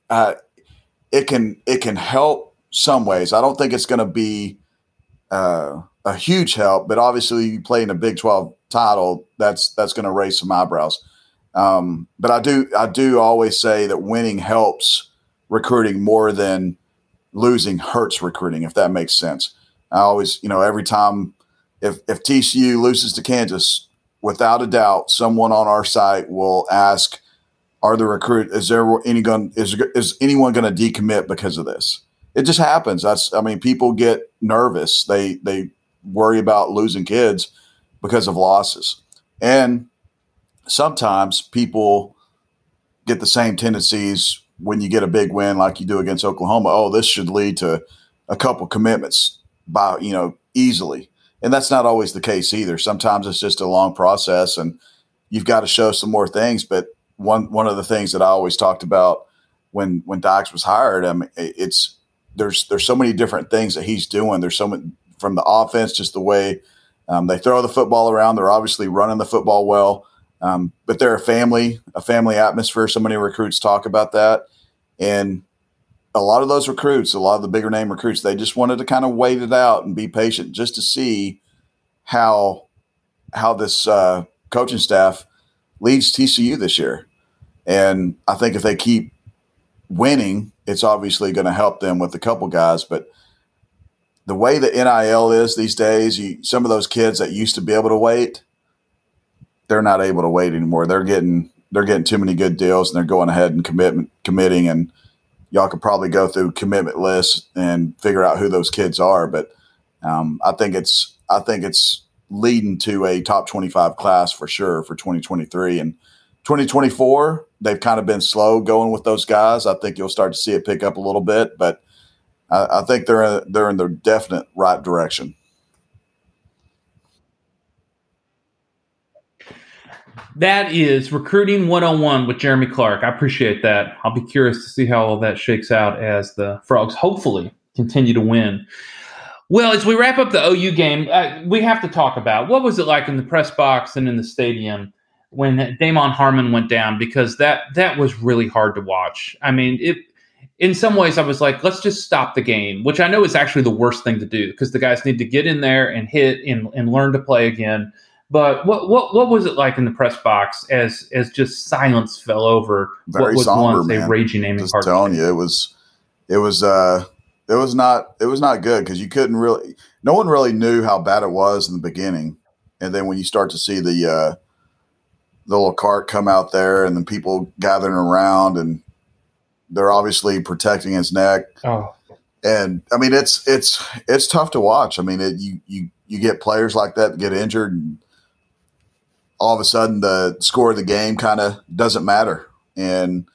uh, it can it can help some ways. I don't think it's going to be uh, a huge help, but obviously you play in a Big Twelve title, that's that's going to raise some eyebrows. Um, but I do I do always say that winning helps recruiting more than losing hurts recruiting, if that makes sense. I always, you know, every time if if TCU loses to Kansas, without a doubt, someone on our site will ask, "Are the recruit? Is there any gun? Is is anyone going to decommit because of this?" It just happens. That's I mean, people get nervous. They they worry about losing kids because of losses, and sometimes people get the same tendencies when you get a big win like you do against Oklahoma. Oh, this should lead to a couple commitments by you know easily and that's not always the case either. Sometimes it's just a long process, and you've got to show some more things. But one one of the things that I always talked about when when Dykes was hired, I mean, it's there's there's so many different things that he's doing. There's so many from the offense, just the way um, they throw the football around. They're obviously running the football well, um, but they're a family, a family atmosphere. So many recruits talk about that, and a lot of those recruits, a lot of the bigger name recruits, they just wanted to kind of wait it out and be patient just to see how how this uh, coaching staff leads TCU this year. And I think if they keep winning, it's obviously going to help them with a couple guys. But the way the NIL is these days, you, some of those kids that used to be able to wait, they're not able to wait anymore. They're getting they're getting too many good deals, and they're going ahead and commitment committing and y'all could probably go through commitment lists and figure out who those kids are. But um, I think it's I think it's leading to a top 25 class for sure for 2023 and 2024 they've kind of been slow going with those guys i think you'll start to see it pick up a little bit but i, I think they're they're in the definite right direction That is recruiting 101 with Jeremy Clark. I appreciate that. I'll be curious to see how all that shakes out as the Frogs hopefully continue to win. Well, as we wrap up the OU game, uh, we have to talk about what was it like in the press box and in the stadium when Damon Harmon went down because that that was really hard to watch. I mean, it in some ways I was like, let's just stop the game, which I know is actually the worst thing to do because the guys need to get in there and hit and, and learn to play again. But what what what was it like in the press box as as just silence fell over Very what was somber, once man. a raging Amy just telling you it was it was uh it was not it was not good because you couldn't really no one really knew how bad it was in the beginning and then when you start to see the uh the little cart come out there and then people gathering around and they're obviously protecting his neck Oh, and I mean it's it's it's tough to watch. I mean it, you you you get players like that get injured and all of a sudden the score of the game kind of doesn't matter and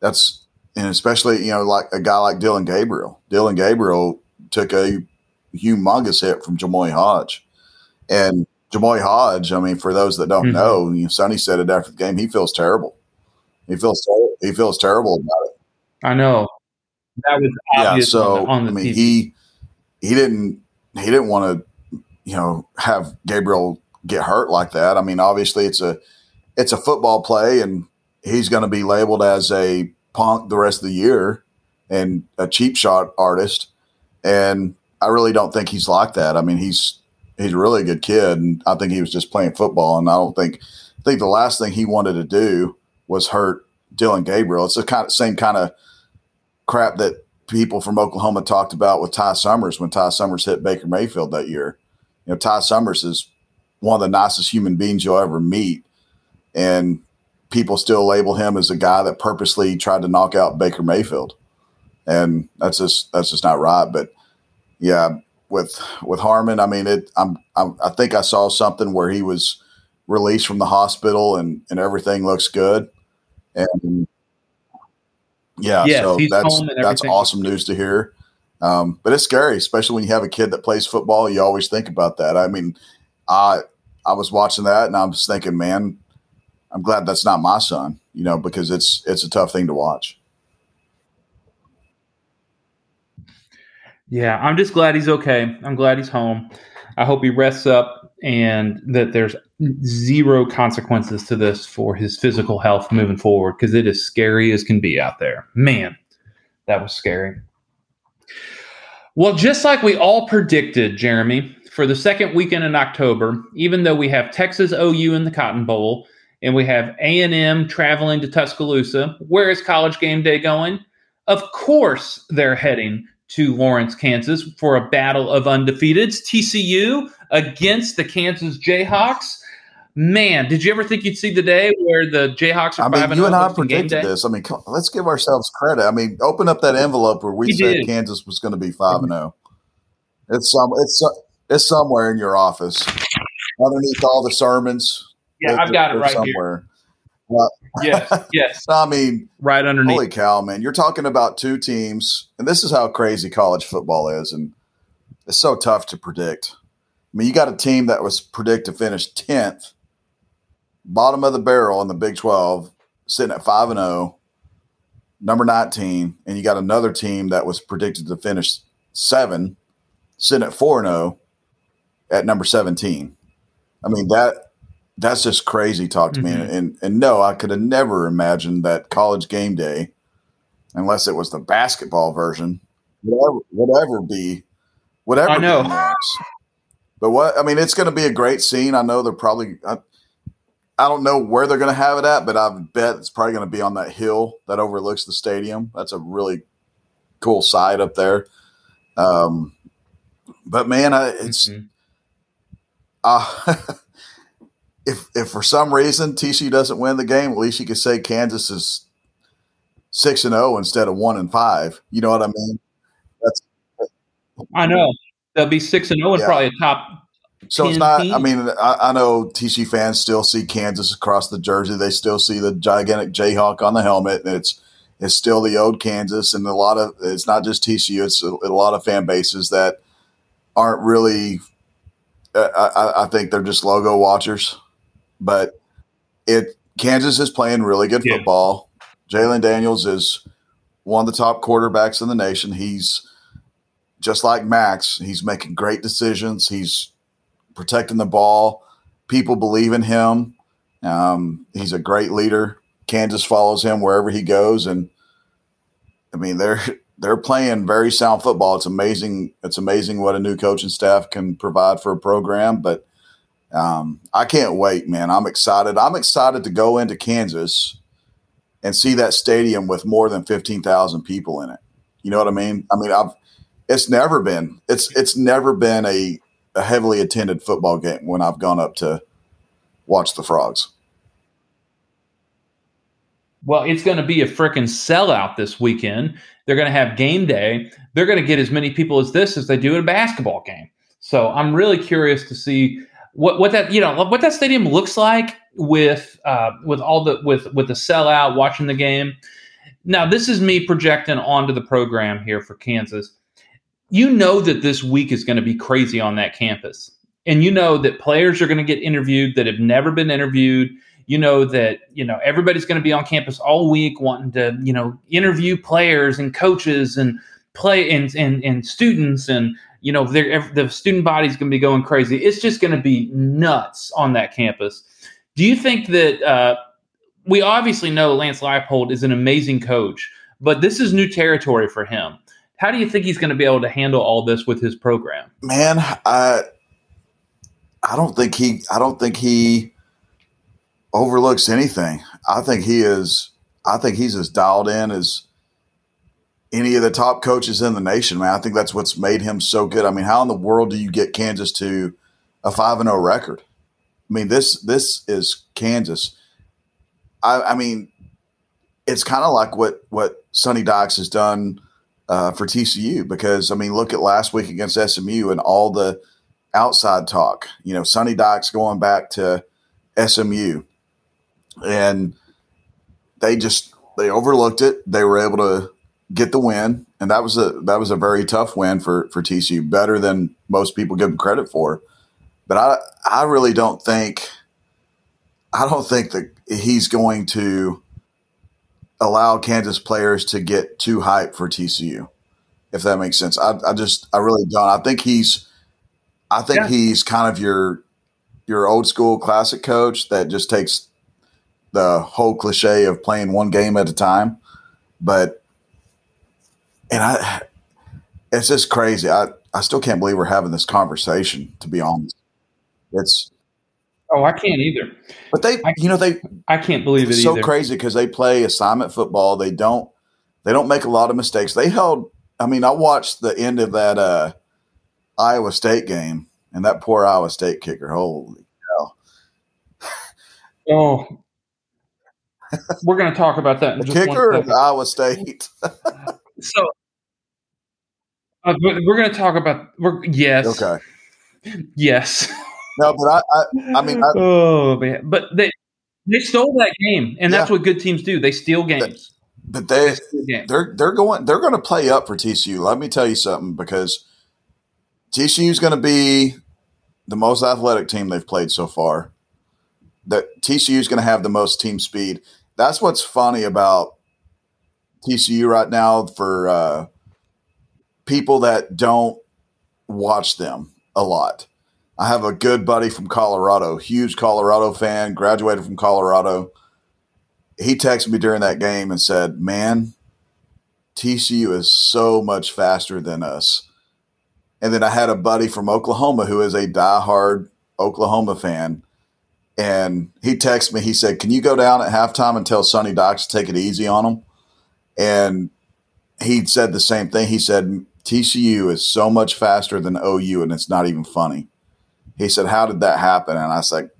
that's and especially you know like a guy like Dillon Gabriel. Dillon Gabriel took a humongous hit from Jamoi Hodge, and Jamoi Hodge. I mean, for those that don't Mhm. know, you know, Sonny said it after the game. He feels terrible. He feels he feels terrible about it. I know that was Yeah. So on the, on the I mean, TV. he he didn't he didn't want to you know have Gabriel get hurt like that. I mean, obviously it's a it's a football play, and he's going to be labeled as a punk the rest of the year and a cheap shot artist. And I really don't think he's like that. I mean, he's he's really a good kid, and I think he was just playing football. And I don't think I think the last thing he wanted to do was hurt Dillon Gabriel. It's the kind of same kind of crap that people from Oklahoma talked about with Ty Summers when Ty Summers hit Baker Mayfield that year. You know, Ty Summers is one of the nicest human beings you'll ever meet, and people still label him as a guy that purposely tried to knock out Baker Mayfield, and that's just that's just not right. But yeah, with with Harmon, I mean, it. I'm, I'm I think I saw something where he was released from the hospital and and everything looks good, and yeah, Yes, so that's that's awesome news to hear. Um, but it's scary, especially when you have a kid that plays football. You always think about that. I mean, I I was watching that and I was thinking, man, I'm glad that's not my son, you know, because it's it's a tough thing to watch. Yeah, I'm just glad he's okay. I'm glad he's home. I hope he rests up and that there's zero consequences to this for his physical health moving forward because it is scary as can be out there. Man, that was scary. Well, just like we all predicted, Jeremy, for the second weekend in October, even though we have Texas OU in the Cotton Bowl and we have A&M traveling to Tuscaloosa, where is college game day going? Of course, they're heading to Lawrence, Kansas for a battle of undefeateds. TCU against the Kansas Jayhawks. Man, did you ever think you'd see the day where the Jayhawks are I five mean, and you oh and I oh hosting game predicted this. I mean, come- let's give ourselves credit. I mean, open up that envelope where we We said did. Kansas was going to be five and zero. It's some. It's so- it's somewhere in your office, underneath all the sermons. Yeah, They're- I've got it they're right here. somewhere. Yes, yes, I mean, right underneath. Holy cow, man. You're talking about two teams, and this is how crazy college football is, and it's so tough to predict. I mean, you got a team that was predicted to finish 10th, bottom of the barrel in the Big 12, sitting at 5 and 0, number 19, and you got another team that was predicted to finish 7, sitting at 4 and 0 at number 17. I mean, that that's just crazy talk to me. Mhm. And, and and no, I could have never imagined that college game day, unless it was the basketball version, whatever, whatever be, whatever. I know. But what I mean, it's going to be a great scene. I know they're probably. I, I don't know where they're going to have it at, but I bet it's probably going to be on that hill that overlooks the stadium. That's a really cool side up there. Um, but man, I, it's Mhm. Uh, if if for some reason TCU doesn't win the game, at least you could say Kansas is six and zero instead of one and five. You know what I mean? That's I know they'll be six and zero and Yeah. probably a top. so it's 10 not. I mean, I, I know TCU fans still see Kansas across the jersey. They still see the gigantic Jayhawk on the helmet, and it's it's still the old Kansas. And a lot of it's not just TCU. It's a, a lot of fan bases that aren't really. I, I think they're just logo watchers, but it Kansas is playing really good Yeah. football. Jalon Daniels is one of the top quarterbacks in the nation. He's just like Max. He's making great decisions. He's protecting the ball. People believe in him. Um, he's a great leader. Kansas follows him wherever he goes, and I mean they're they're playing very sound football. It's amazing. It's amazing what a new coaching staff can provide for a program. But um, I can't wait, man. I'm excited. I'm excited to go into Kansas and see that stadium with more than fifteen thousand people in it. You know what I mean? I mean, I've it's never been it's it's never been a, a heavily attended football game when I've gone up to watch the frogs. Well, it's going to be a freaking sellout this weekend. They're going to have game day. They're going to get as many people as this as they do at a basketball game. So I'm really curious to see what what that you know what that stadium looks like with uh, with all the with with the sellout watching the game. Now this is me projecting onto the program here for Kansas. You know that this week is going to be crazy on that campus, and you know that players are going to get interviewed that have never been interviewed you know that you know everybody's going to be on campus all week wanting to you know interview players and coaches and play and and, and students and you know the student body's going to be going crazy. It's just going to be nuts on that campus. Do you think that uh, we obviously know lance leipold is an amazing coach but this is new territory for him. How do you think he's going to be able to handle all this with his program? Man, I I don't think he I don't think he overlooks anything. I think he is I think he's as dialed in as any of the top coaches in the nation, man. I think that's what's made him so good. I mean, how in the world do you get Kansas to a 5 and 0 record? I mean, this this is Kansas. I, I mean, it's kind of like what what Sonny Dykes has done uh, for TCU because I mean, look at last week against SMU and all the outside talk. You know, Sonny Dykes going back to SMU, and they just they overlooked it. They were able to get the win, and that was a that was a very tough win for for TCU, better than most people give them credit for. But I I really don't think I don't think that he's going to allow Kansas players to get too hyped for TCU. if that makes sense. I, I just I really don't. I think he's I think Yeah. he's kind of your your old school classic coach that just takes the whole cliche of playing one game at a time. But and I it's just crazy. I, I still can't believe we're having this conversation, to be honest. It's Oh, I can't either. but they I- you know they I can't believe it it's so either. crazy because they play assignment football. They don't they don't make a lot of mistakes. They held. I mean, I watched the end of that uh, Iowa State game, and that poor Iowa State kicker. Holy, cow. Oh, we're going to talk about that in kicker one of. Iowa State. So, uh, we're going to talk about. We're yes, okay, yes. no, but I, I, I mean, I, oh man, but they they stole that game, and that's Yeah. what good teams do. They steal games. but they They they're they're going they're going to play up for TCU. Let me tell you something because TCU is going to be the most athletic team they've played so far. That TCU is going to have the most team speed. That's what's funny about TCU right now for uh, people that don't watch them a lot. I have a good buddy from Colorado, huge Colorado fan, graduated from Colorado. He texted me during that game and said, "Man, TCU is so much faster than us." And then I had a buddy from Oklahoma who is a diehard Oklahoma fan. And he texted me, he said, Can you go down at halftime and tell Sonny Docs to take it easy on him?" And he said the same thing. He said, TCU is so much faster than OU, and it's not even funny. He said, How did that happen? And I said,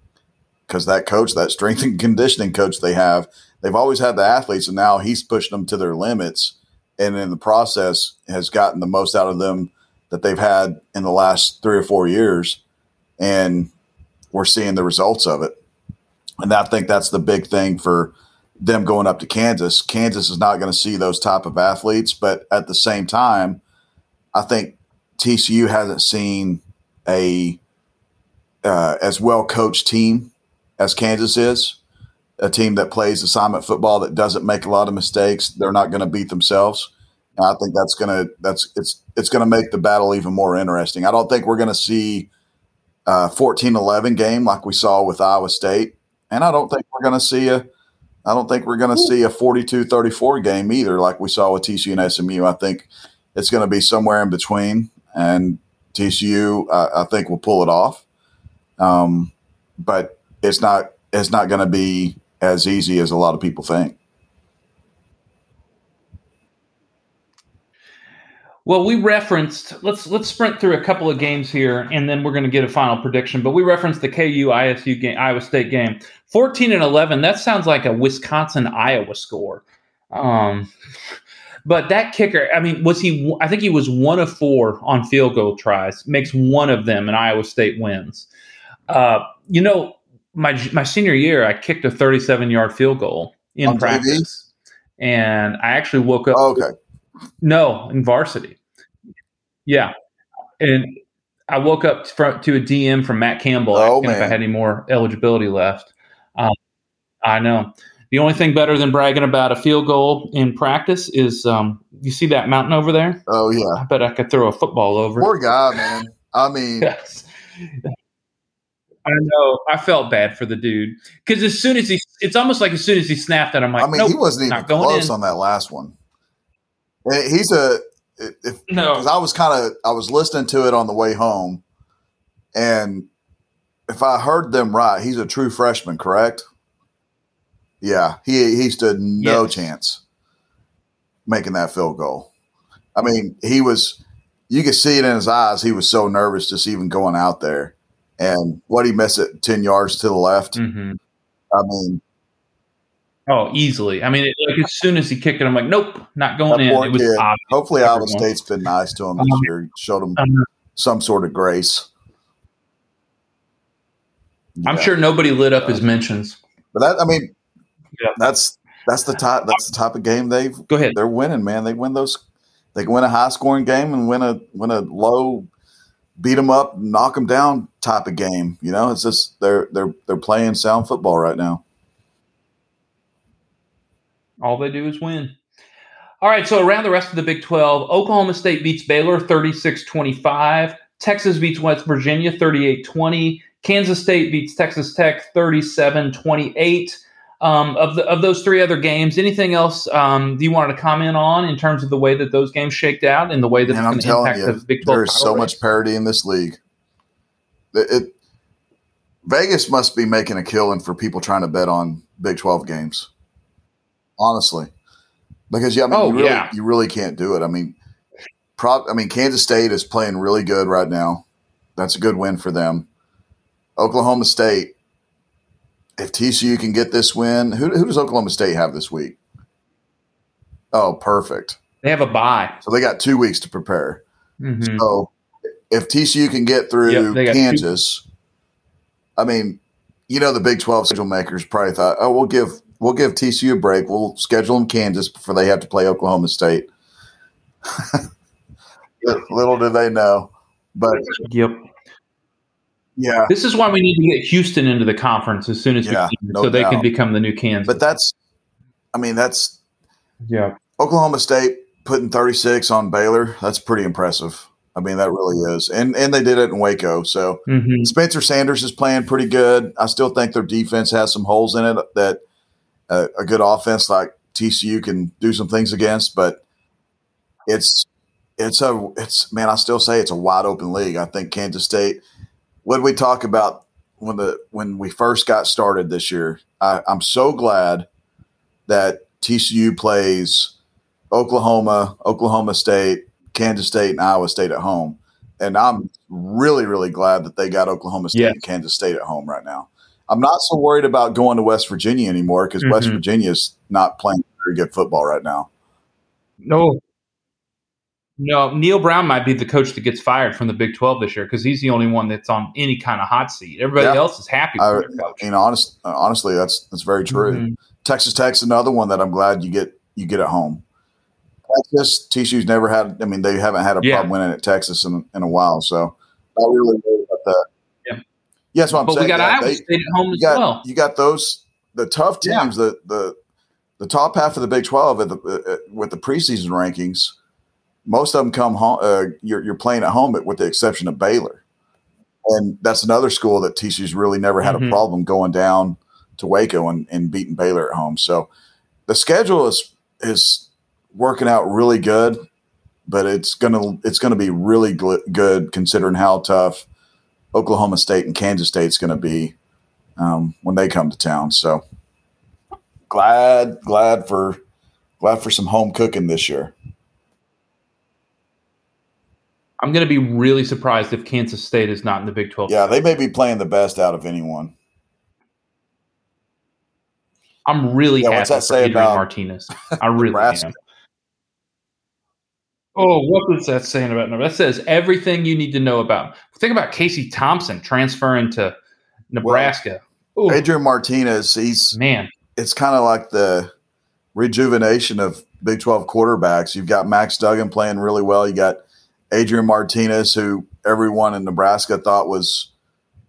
Because that coach, that strength and conditioning coach they have, they've always had the athletes, and now he's pushing them to their limits. And in the process, has gotten the most out of them that they've had in the last three or four years. And we're seeing the results of it. And I think that's the big thing for them going up to Kansas. Kansas is not going to see those type of athletes, but at the same time, I think TCU hasn't seen a uh, as well coached team as Kansas is. A team that plays assignment football that doesn't make a lot of mistakes. They're not going to beat themselves. And I think that's gonna that's it's it's gonna make the battle even more interesting. I don't think we're gonna see a 14-11 game like we saw with Iowa State, and I don't think we're gonna see a I don't think we're gonna see a 42-34 game either like we saw with TCU and SMU. I think it's gonna be somewhere in between, and TCU I, I think will pull it off. Um, but it's not it's not gonna be as easy as a lot of people think. Well, we referenced let's let's sprint through a couple of games here, and then we're going to get a final prediction. But we referenced the KU ISU game, Iowa State game, fourteen and eleven. That sounds like a Wisconsin Iowa score. Um, but that kicker, I mean, was he? I think he was one of four on field goal tries. Makes one of them, and Iowa State wins. Uh, you know, my my senior year, I kicked a thirty-seven yard field goal in On TV? practice, and I actually woke up. Oh, okay. No, in varsity. Yeah, and I woke up to a DM from Matt Campbell Oh, asking if I had any more eligibility left. Um, I know. The only thing better than bragging about a field goal in practice is um, you see that mountain over there. Oh yeah. I bet I could throw a football over. it. Poor guy, man. I mean, Yes. I know. I felt bad for the dude because as soon as he, it's almost like as soon as he snapped it, I'm like, I mean, nope, he wasn't even close in. on that last one. He's a if no. because I was kind of I was listening to it on the way home, and if I heard them right, he's a true freshman, correct? Yeah, he he stood no Yes. chance making that field goal. I mean, he was you could see it in his eyes. He was so nervous just even going out there. And what he missed it ten yards to the left. hmm I mean, Oh, easily. I mean, it, like as soon as he kicked it, I'm like, nope, not going in. It was kid. obvious. hopefully Iowa. State's been nice to him this Um, year, showed him Um, some sort of grace. I'm sure nobody lit up his mentions. But that I mean, Yeah. that's that's the type that's the type of game they've Go ahead. they're winning, man. They win those. They can win a high scoring game and win a win a low, beat them up, knock them down type of game. You know, it's just they're they're they're playing sound football right now. All they do is win. All right, so around the rest of the Big 12, Oklahoma State beats Baylor 36 25. Texas beats West Virginia 38 20. Kansas State beats Texas Tech 37 28. Um, of, the, of those three other games, anything else um, do you want to comment on in terms of the way that those games shaked out and the way that and it's going to telling impact you, the Big 12? there is so title much parity in this league. It, it- Vegas must be making a killing for people trying to bet on Big Twelve games. Honestly, because yeah, I mean, Oh, you really, yeah. you really can't do it. I mean, prop. I mean, Kansas State is playing really good right now. That's a good win for them. Oklahoma State. If TCU can get this win, who, who does Oklahoma State have this week? Oh, perfect. They have a bye. So they got two weeks to prepare. Mhm. So if TCU can get through Yep, got two- Kansas, I mean, you know the Big Twelve schedule makers probably thought, oh, we'll give we'll give TCU a break. We'll schedule them Kansas before they have to play Oklahoma State. Little do they know, but Yep. yeah, This is why we need to get Houston into the conference as soon as Yeah, we can, no so they can become the new Kansas. but that's, I mean, that's yeah, Oklahoma State putting thirty six on Baylor. That's pretty impressive. I mean, that really is, and and they did it in Waco. So hmm Spencer Sanders is playing pretty good. I still think their defense has some holes in it that uh, a good offense like TCU can do some things against, but it's it's a it's man. I still say it's a wide open league. I think Kansas State. What did we talk about when the when we first got started this year? I, I'm so glad that TCU plays Oklahoma, Oklahoma State, Kansas State, and Iowa State at home. And I'm really, really glad that they got Oklahoma State Yeah. and Kansas State at home right now. I'm not so worried about going to West Virginia anymore because West Mhm. Virginia is not playing very good football right now. no, no. Neal Brown might be the coach that gets fired from the Big Twelve this year because he's the only one that's on any kind of hot seat. Everybody Yeah. else is happy I, their coach. you know, honest, honestly, that's that's very true. Mhm. Texas Tech's another one that I'm glad you get you get at home. Texas, TCU's never had. I mean, they haven't had a Yeah. problem winning at Texas in, in a while. So not really worried about that. Yeah. Yeah, what I'm But saying. we got Yeah, Iowa they- State at home you as got well. you got those the tough Yeah. teams. The the the top half of the Big Twelve at the, uh, with the preseason rankings. Most of them come home. Uh, you're you're playing at home, with the exception of Baylor, and that's another school that TCU's really never had Mhm. a problem going down to Waco and, and beating Baylor at home. So the schedule is is working out really good, but it's gonna it's gonna be really gl- good considering how tough Oklahoma State and Kansas State's going to be um, when they come to town. So glad glad for glad for some home cooking this year. I'm going to be really surprised if Kansas State is not in the Big Twelve. Yeah, they may be playing the best out of anyone. I'm really Yeah, what's happy that for say Adrian about Martinez. I really Nebraska? am. Oh, what was that saying about Nebraska? That says everything you need to know about. Think about Casey Thompson transferring to Nebraska. Ooh, Adrian Martinez, he's man, it's kind of like the rejuvenation of Big 12 quarterbacks. You've got Max Duggan playing really well. You got Adrian Martinez, who everyone in Nebraska thought was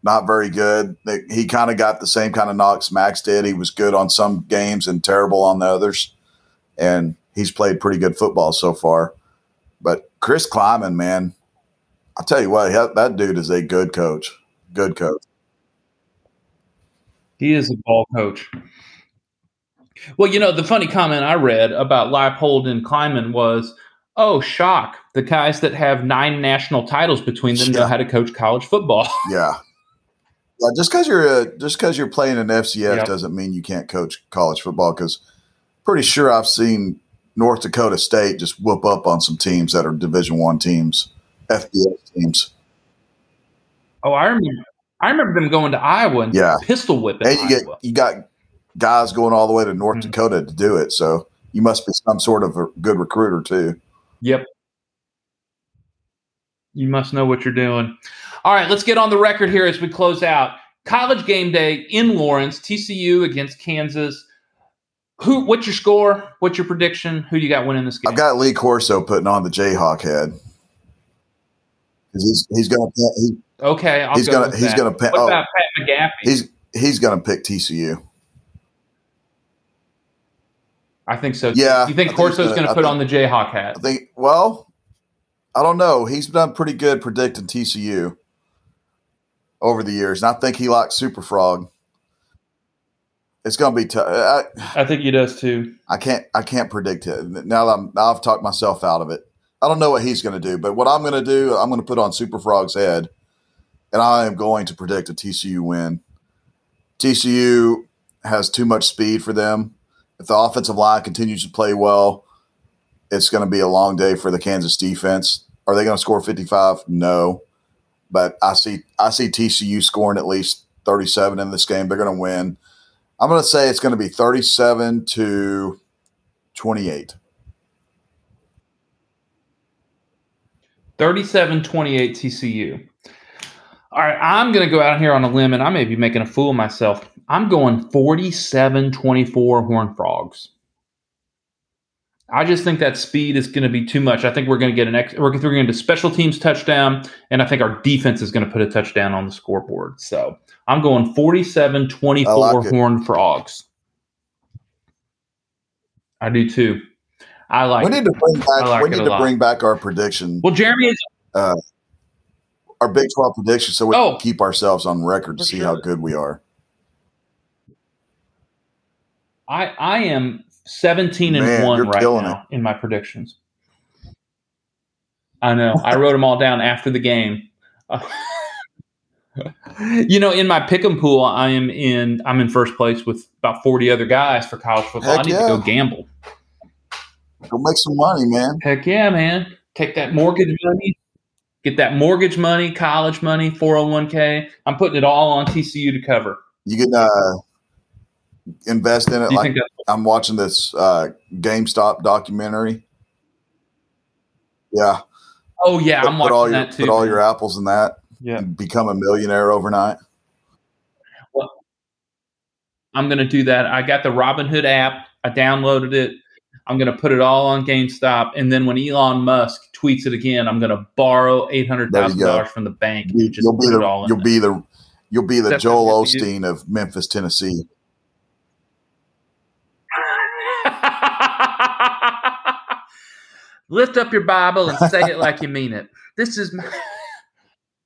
not very good. He kind of got the same kind of knocks Max did. He was good on some games and terrible on the others. And he's played pretty good football so far. But Chris Klieman, man, I'll tell you what, that dude is a good coach. Good coach. he is a ball coach. Well, you know, the funny comment I read about Leipold and Klieman was, "Oh, shock! The guys that have nine national titles between them know how to coach college football." Yeah. Yeah, just because you're a, just because you're playing in FCS Yeah. doesn't mean you can't coach college football. Because pretty sure I've seen North Dakota State just whoop up on some teams that are Division One teams, FBS teams. oh, I remember. I remember them going to Iowa and Yeah. pistol whipping And you get you got guys going all the way to North Mhm. Dakota to do it. So you must be some sort of a good recruiter too. Yep. You must know what you're doing. All right, let's get on the record here as we close out. College game day in Lawrence, TCU against Kansas. Who? What's your score? What's your prediction? Who do you got winning this game? I've got Lee Corso putting on the Jayhawk head because he's he's gonna he, okay, I'll he's go gonna he's that. gonna pick. What Oh, about Pat McGaffey? he's he's gonna pick TCU. I think so. too. Yeah, You think Corso's gonna- going to put think- on the Jayhawk hat? I think. Well, I don't know. He's done pretty good predicting TCU over the years, and I think he likes Super Frog. It's going to be tough. I, I think he does too. I can't. I can't predict it. Now that I'm, now I've talked myself out of it. I don't know what he's going to do, but what I'm going to do, I'm going to put on Super Frog's head, and I am going to predict a TCU win. TCU has too much speed for them. If the offensive line continues to play well, it's going to be a long day for the Kansas defense. Are they going to score 55? No, but I see I see TCU scoring at least 37 in this game. They're going to win. I'm going to say it's going to be 37 to 28. 37 28 TCU. All right, I'm going to go out here on a limb and I may be making a fool of myself. I'm going 47 24 Horn Frogs. I just think that speed is going to be too much. I think we're going to get an ex- we're going to get a special teams touchdown, and I think our defense is going to put a touchdown on the scoreboard. So I'm going 47 24 I like it. Horn Frogs. I do too. I like we it. need to bring back. Like we need to lot. bring back our prediction, Well, Jeremy is uh, our Big 12 prediction, so we Oh. can keep ourselves on record to see sure. how good we are. I I am 17 and Man, 1 right killing now in my predictions. I know. I wrote them all down after the game. you know, in my pick'em pool, I am in I'm in first place with about 40 other guys for college football. I need yeah. to go gamble. Go make some money, man. Heck yeah, man. Take that mortgage money. Get that mortgage money, college money, 401k. I'm putting it all on TCU to cover. You can uh, invest in it. Like I'm watching this uh, GameStop documentary. Yeah, Oh yeah, put, I'm put watching all your that too. put all your apples in that. Yeah. become a millionaire overnight. Well, I'm going to do that. I got the Robinhood app. I downloaded it. I'm going to put it all on GameStop, and then when Elon Musk tweets it again, I'm going to borrow eight hundred thousand dollars from the bank You, and just will be put it the all in. you'll there. be the you'll be the That's Joel what do. Osteen of Memphis, Tennessee. Lift up your Bible and say it like you mean it. This is my.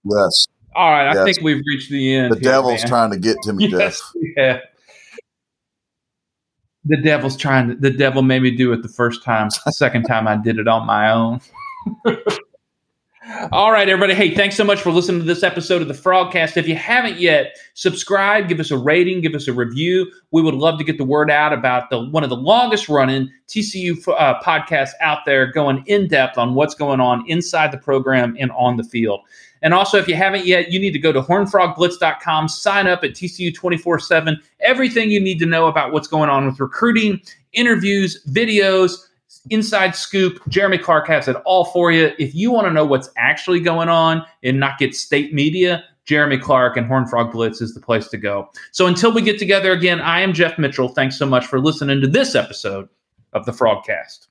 Yes, All right, I think we've reached the end. the here, devil's man. trying to get to me, Jeff. Yes, yeah. The devil's trying to. The devil made me do it the first time. The second time, I did it on my own. All right, everybody. Hey, thanks so much for listening to this episode of the Frogcast. If you haven't yet, subscribe, give us a rating, give us a review. We would love to get the word out about the one of the longest running TCU uh, podcasts out there, going in depth on what's going on inside the program and on the field. And also, if you haven't yet, you need to go to hornfrogblitz.com, sign up at TCU 24 7. Everything you need to know about what's going on with recruiting, interviews, videos, inside scoop. Jeremy Clark has it all for you. If you want to know what's actually going on and not get state media, Jeremy Clark and Horn Frog Blitz is the place to go. So until we get together again, I am Jeff Mitchell. Thanks so much for listening to this episode of the Frogcast.